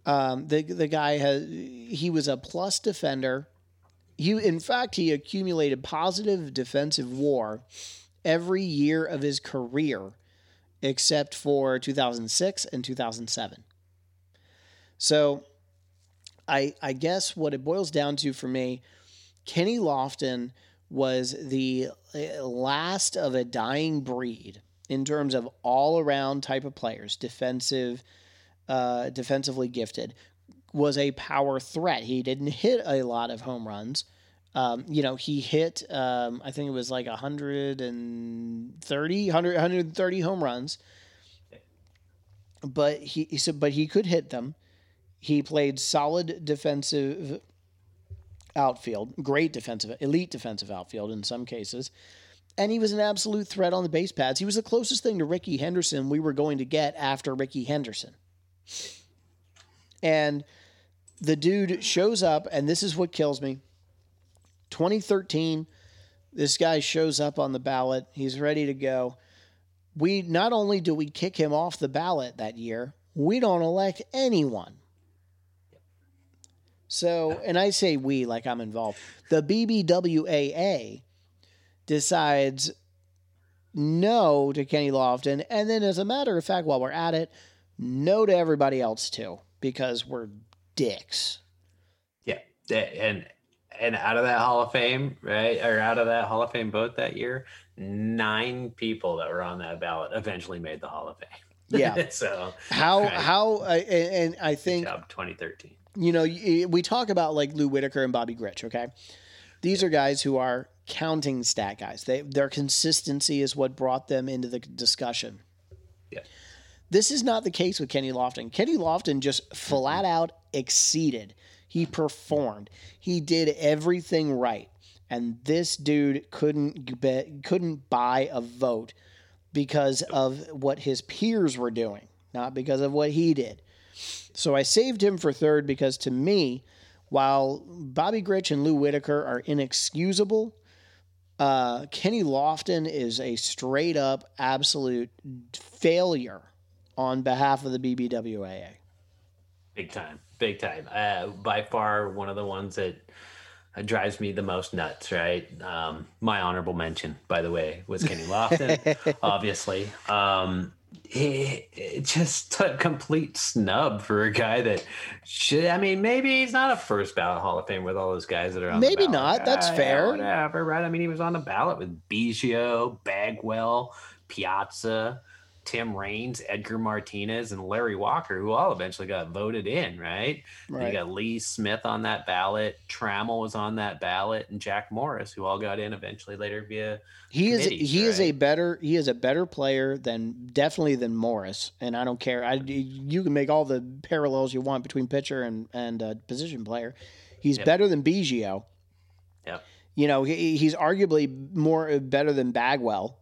Um, the the guy has he was a plus defender. He in fact he accumulated positive defensive WAR every year of his career except for 2006 and 2007. So I I guess what it boils down to for me, Kenny Lofton was the uh, last of a dying breed in terms of all around type of players, defensive, uh, defensively gifted, was a power threat. He didn't hit a lot of home runs. Um, you know, he hit, um, I think it was like 130, 100, 130 home runs. But he, said, but he could hit them. He played solid defensive outfield, great defensive, elite defensive outfield in some cases. And he was an absolute threat on the base pads. He was the closest thing to Rickey Henderson we were going to get after Rickey Henderson. And the dude shows up, and this is what kills me. 2013, this guy shows up on the ballot. He's ready to go. We not only do we kick him off the ballot that year, we don't elect anyone. So, and I say we like I'm involved. The BBWAA decides no to Kenny Lofton, and then, as a matter of fact, while we're at it, no to everybody else too, because we're dicks. Yeah, and and out of that Hall of Fame, right, or out of that Hall of Fame vote that year, nine people that were on that ballot eventually made the Hall of Fame. Yeah. *laughs* so How Right. how uh, and, and I think job, 2013. you know we talk about like Lou Whitaker and Bobby Grich. Okay, these are guys who are counting stat guys. They their consistency is what brought them into the discussion. Yeah. This is not the case with Kenny Lofton. Kenny Lofton just flat out exceeded. He performed. He did everything right. And this dude couldn't be, couldn't buy a vote because of what his peers were doing, not because of what he did. So I saved him for third because to me, while Bobby Grich and Lou Whitaker are inexcusable, uh, Kenny Lofton is a straight up absolute failure on behalf of the BBWAA. Big time, big time. Uh, by far, one of the ones that uh, drives me the most nuts. Right. Um, my honorable mention, by the way, was Kenny Lofton. *laughs* obviously, um, it, it just a complete snub for a guy that should. I mean, maybe he's not a first ballot Hall of Fame with all those guys that are on. the Maybe not. That's yeah, fair. Whatever. Right. I mean, he was on the ballot with Biggio, Bagwell, Piazza. Tim Raines, Edgar Martinez, and Larry Walker, who all eventually got voted in, right? You got Lee Smith on that ballot, Trammell was on that ballot, and Jack Morris, who all got in eventually later via He is he is a better he is a better player than definitely than Morris, and I don't care. I you can make all the parallels you want between pitcher and and uh, position player. He's Yep. better than Biggio. Yep. You know, he, he's arguably more uh, better than Bagwell.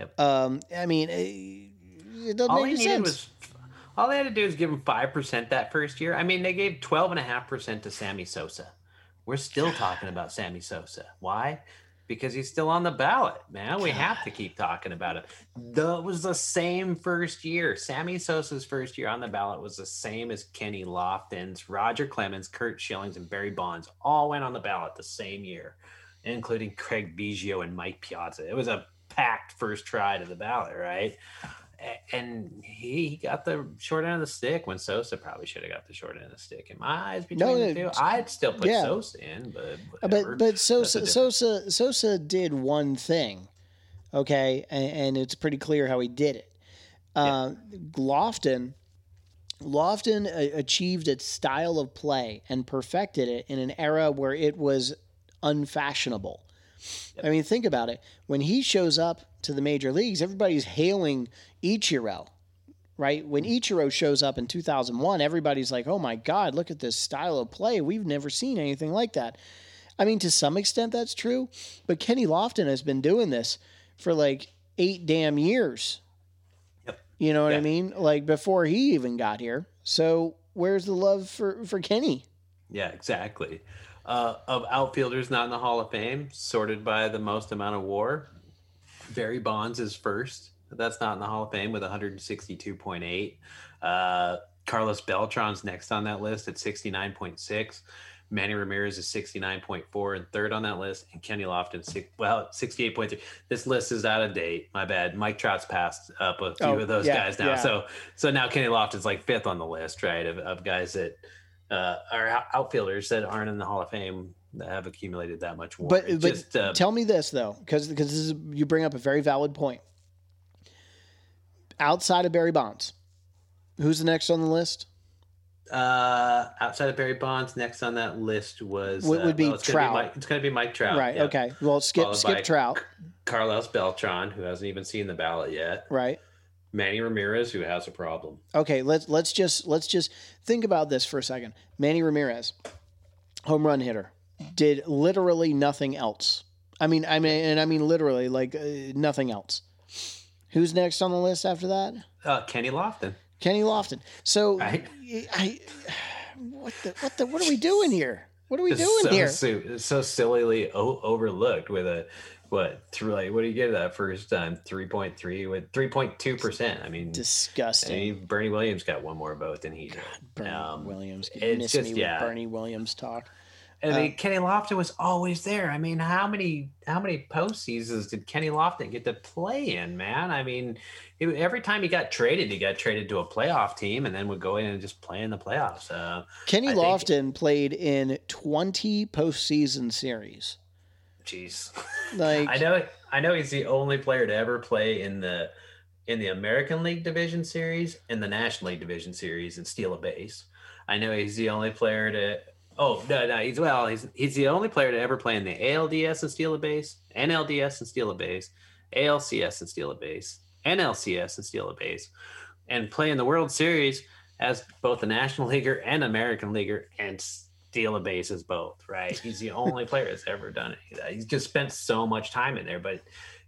Yep. Um, I mean, eh, it doesn't all make any sense. was all they had to do is give him five percent that first year. I mean, they gave twelve and a half percent to Sammy Sosa. We're still *sighs* talking about Sammy Sosa. Why? Because he's still on the ballot, man. We have to keep talking about it. That was the same first year. Sammy Sosa's first year on the ballot was the same as Kenny Lofton's, Roger Clemens, Curt Schilling's, and Barry Bonds all went on the ballot the same year, including Craig Biggio and Mike Piazza. It was a packed first try to the ballot, right? And he got the short end of the stick when Sosa probably should have got the short end of the stick. In my eyes, between No, the two, I'd still put yeah. Sosa in, but Uh, whatever. But but Sosa Sosa Sosa did one thing, okay, and, and it's pretty clear how he did it. Uh, Lofton Lofton uh, achieved its style of play and perfected it in an era where it was unfashionable. I mean, think about it. When he shows up to the major leagues, everybody's hailing Ichiro, right? When mm-hmm. Ichiro shows up in 2001, everybody's like, oh my God, look at this style of play. We've never seen anything like that. I mean, to some extent, that's true, but Kenny Lofton has been doing this for like eight damn years. Yep. You know what I mean? Like before he even got here. So where's the love for, for Kenny? Yeah, exactly. Uh, of outfielders not in the Hall of Fame, sorted by the most amount of WAR, Barry Bonds is first. That's not in the Hall of Fame with 162.8. Uh, Carlos Beltran's next on that list at 69.6. Manny Ramirez is 69.4 and third on that list, and Kenny Lofton six, well 68.3. This list is out of date. My bad. Mike Trout's passed up a few Oh, of those yeah, guys now. yeah. So so now Kenny Lofton's like fifth on the list, right? Of, of guys that uh, outfielders that aren't in the Hall of Fame that have accumulated that much war. But, but just uh, tell me this though, because because this is you bring up a very valid point. Outside of Barry Bonds, who's the next on the list? uh, outside of Barry Bonds, next on that list was Would- uh, would be well, it's gonna Trout. Mike, it's going to be Mike Trout, right. yeah. Okay. Well, skip Followed skip Trout. Carlos Beltran, who hasn't even seen the ballot yet. Right. Manny Ramirez, who has a problem. Okay. Let's let's just let's just think about this for a second. Manny Ramirez, home run hitter, did literally nothing else. I mean, I mean, and I mean literally like uh, nothing else. Who's next on the list after that? Uh, Kenny Lofton. Kenny Lofton. So, Right. I, what the what the what are we doing here? What are we It's doing so, here? So, so sillily o- overlooked with a what through like what do you get that first time three point three with three point two percent. I mean, I Disgusting. mean, Bernie Williams got one more vote than he did. Bernie Um, Williams. it's just- yeah. Bernie Williams talk. I Uh, mean, Kenny Lofton was always there. I mean, how many how many postseasons did Kenny Lofton get to play in? Man, I mean, every time he got traded, he got traded to a playoff team, and then would go in and just play in the playoffs. Uh, Kenny I think- Lofton played in 20 postseason series. Jeez, *laughs* Like, I know, I know, he's the only player to ever play in the in the American League Division Series and the National League Division Series and steal a base. I know he's the only player to. Oh no, no, he's well, he's he's the only player to ever play in the ALDS and steal a base, NLDS and steal a base, ALCS and steal a base, NLCS and steal a base, and play in the World Series as both a National Leaguer and American Leaguer and steal a base as both. Right? He's the only player that's ever done it. He's just spent so much time in there, but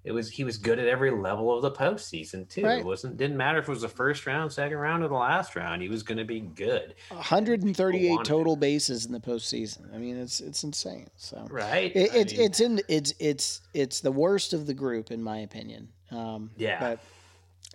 it was he was good at every level of the postseason too. Right. It wasn't didn't matter if it was the first round, second round, or the last round. He was going to be good. 138 wanted total bases in the postseason. I mean, it's it's insane. So Right? it, I it's mean- it's in it's it's it's the worst of the group in my opinion. Um, Yeah. But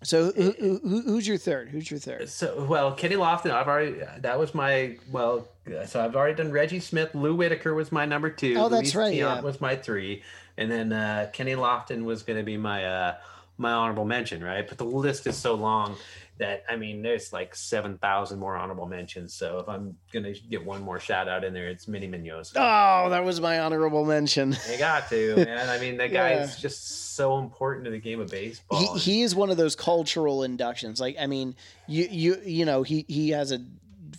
so who, who, who- who's your third? Who's your third? So well, Kenny Lofton, I've already that was my well. So I've already done Reggie Smith. Lou Whitaker was my number two. Oh, that's Luis right, Tiant yeah. was my three, and then uh, Kenny Lofton was going to be my uh, my honorable mention, right? But the list is so long that I mean, there's like seven thousand more honorable mentions. So if I'm gonna get one more shout out in there, it's Minnie Miñoso. Oh, that was my honorable mention. You got to, man. I mean, that guy Yeah. is just so important to the game of baseball. He, he is one of those cultural inductions. Like, I mean, you you you know, he he has a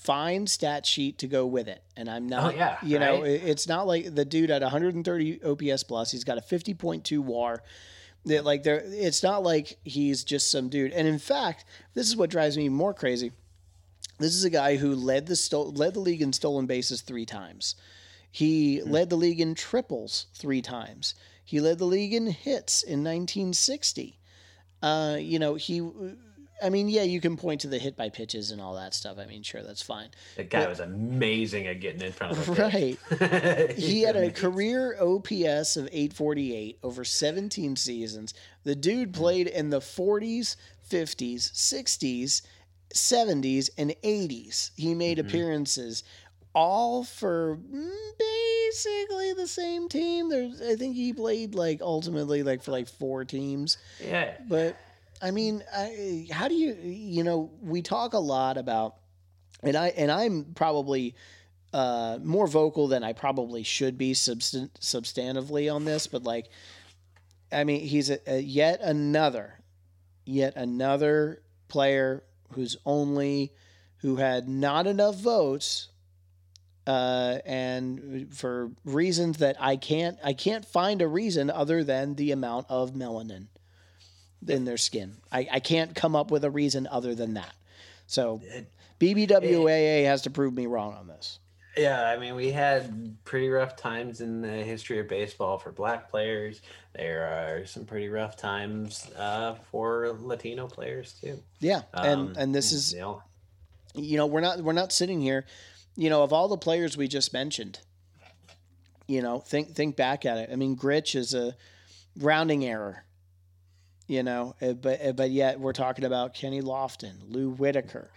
fine stat sheet to go with it, and I'm not. Oh, yeah, you know, right? it- it's not like the dude at 130 OPS plus. He's got a 50.2 WAR. That like there, it's not like he's just some dude. And in fact, this is what drives me more crazy. This is a guy who led the sto- led the league in stolen bases three times. He led the league in triples three times. He led the league in hits in 1960. Uh, you know, he. I mean, yeah, you can point to the hit by pitches and all that stuff. I mean, sure, that's fine. that guy was amazing at getting in front of the. Right. *laughs* He had a career OPS of 848 over 17 seasons. The dude played in the 40s, 50s, 60s, 70s, and 80s. He made appearances all for mm, basically the same team. There's I think he played like ultimately like for like four teams. Yeah. But I mean, I, how do you you know, we talk a lot about and I and I'm probably uh, more vocal than I probably should be substan- substantively on this, but like, I mean, he's a, a yet another, yet another player who's only who had not enough votes, uh, and for reasons that I can't I can't find a reason other than the amount of melanin in their skin. I, I can't come up with a reason other than that. So BBWAA has to prove me wrong on this. Yeah, I mean, we had pretty rough times in the history of baseball for black players. There are some pretty rough times uh, for Latino players too. Yeah, and Um, and this is you know, you know we're not we're not sitting here, you know, of all the players we just mentioned. You know, think think back at it. I mean, Grich is a rounding error. You know, uh, but uh, but yet we're talking about Kenny Lofton, Lou Whitaker,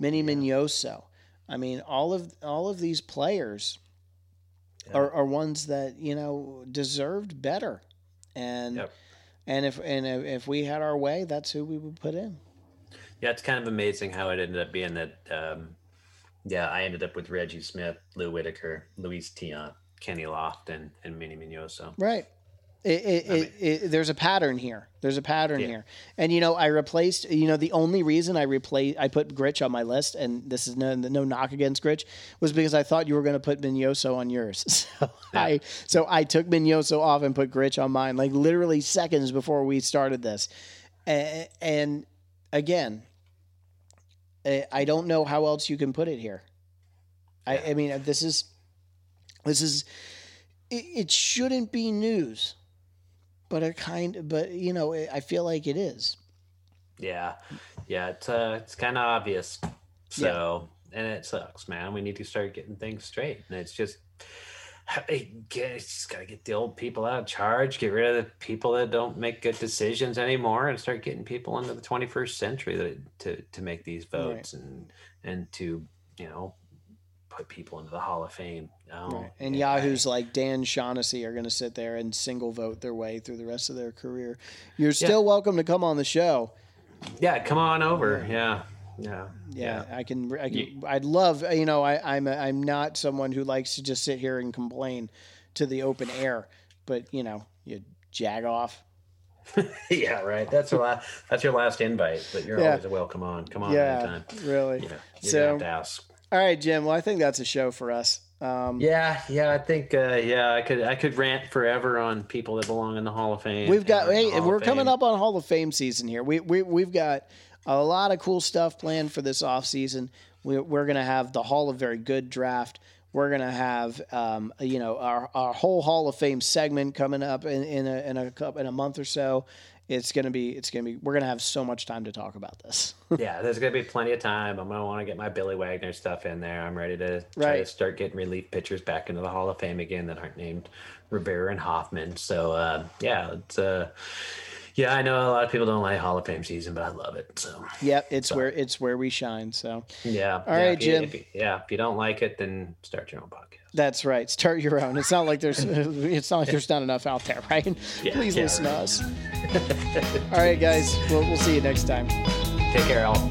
Minnie Miñoso. I mean, all of all of these players are, are ones that you know deserved better, and Yep. and if and if, if we had our way, that's who we would put in. yeah, it's kind of amazing how it ended up being that. Um, yeah, I ended up with Reggie Smith, Lou Whitaker, Luis Tiant, Kenny Lofton, and Minnie Miñoso. Right. It, it, it, it, there's a pattern here. There's a pattern Yeah. here, and you know, I replaced. You know, the only reason I replaced, I put Grich on my list, and this is no no knock against Grich, was because I thought you were going to put Miñoso on yours. *laughs* So I so I took Miñoso off and put Grich on mine, like literally seconds before we started this, and, and again, I I don't know how else you can put it here. I, I mean, this is this is it, it shouldn't be news, but it kind but you know I feel like it is. Yeah, yeah, it's uh, it's kind of obvious. So and it sucks, man. We need to start getting things straight, and it's just. *sighs* It just got to get the old people out of charge, get rid of the people that don't make good decisions anymore, and start getting people into the 21st century that, to to make these votes and and to you know put people into the Hall of Fame. Oh, Right. And yeah. Yahoos like Dan Shaughnessy are going to sit there and single vote their way through the rest of their career. You're still welcome to come on the show. Yeah, come on over. Yeah, yeah, Yeah, I can. I can. I'd love. You know, I, I'm. A, I'm not someone who likes to just sit here and complain to the open air. But you know, you jag off. *laughs* yeah. Right. That's your last. That's your last invite, but you're Yeah. always a welcome on. Come on yeah, anytime. really. Yeah, you're So- have to ask. All right, Jim. Well, I think that's a show for us. Um, Yeah, yeah. I think. Uh, yeah, I could. I could rant forever on people that belong in the Hall of Fame. We've got. Hey, we're coming up on Hall of Fame season here. We we we've got a lot of cool stuff planned for this off season. We, we're gonna have the Hall of Very Good draft. We're gonna have um, you know our, our whole Hall of Fame segment coming up in, in a in a in a month or so. It's gonna be it's gonna be we're gonna have so much time to talk about this. *laughs* yeah, there's gonna be plenty of time. I'm gonna want to get my Billy Wagner stuff in there. I'm ready to try to Right. start getting relief pitchers back into the Hall of Fame again that aren't named Rivera and Hoffman. So uh, yeah, it's uh, yeah. I know a lot of people don't like Hall of Fame season, but I love it. So yep, it's where it's where we shine. So yeah. All yeah, right, if you- Jim. if you- yeah, if you don't like it, then start your own podcast. That's right. Start your own. It's not like there's *laughs* it's not like there's not enough out there, right? Yeah, Please yeah, listen to us. All right, guys. We'll, we'll see you next time. Take care, all.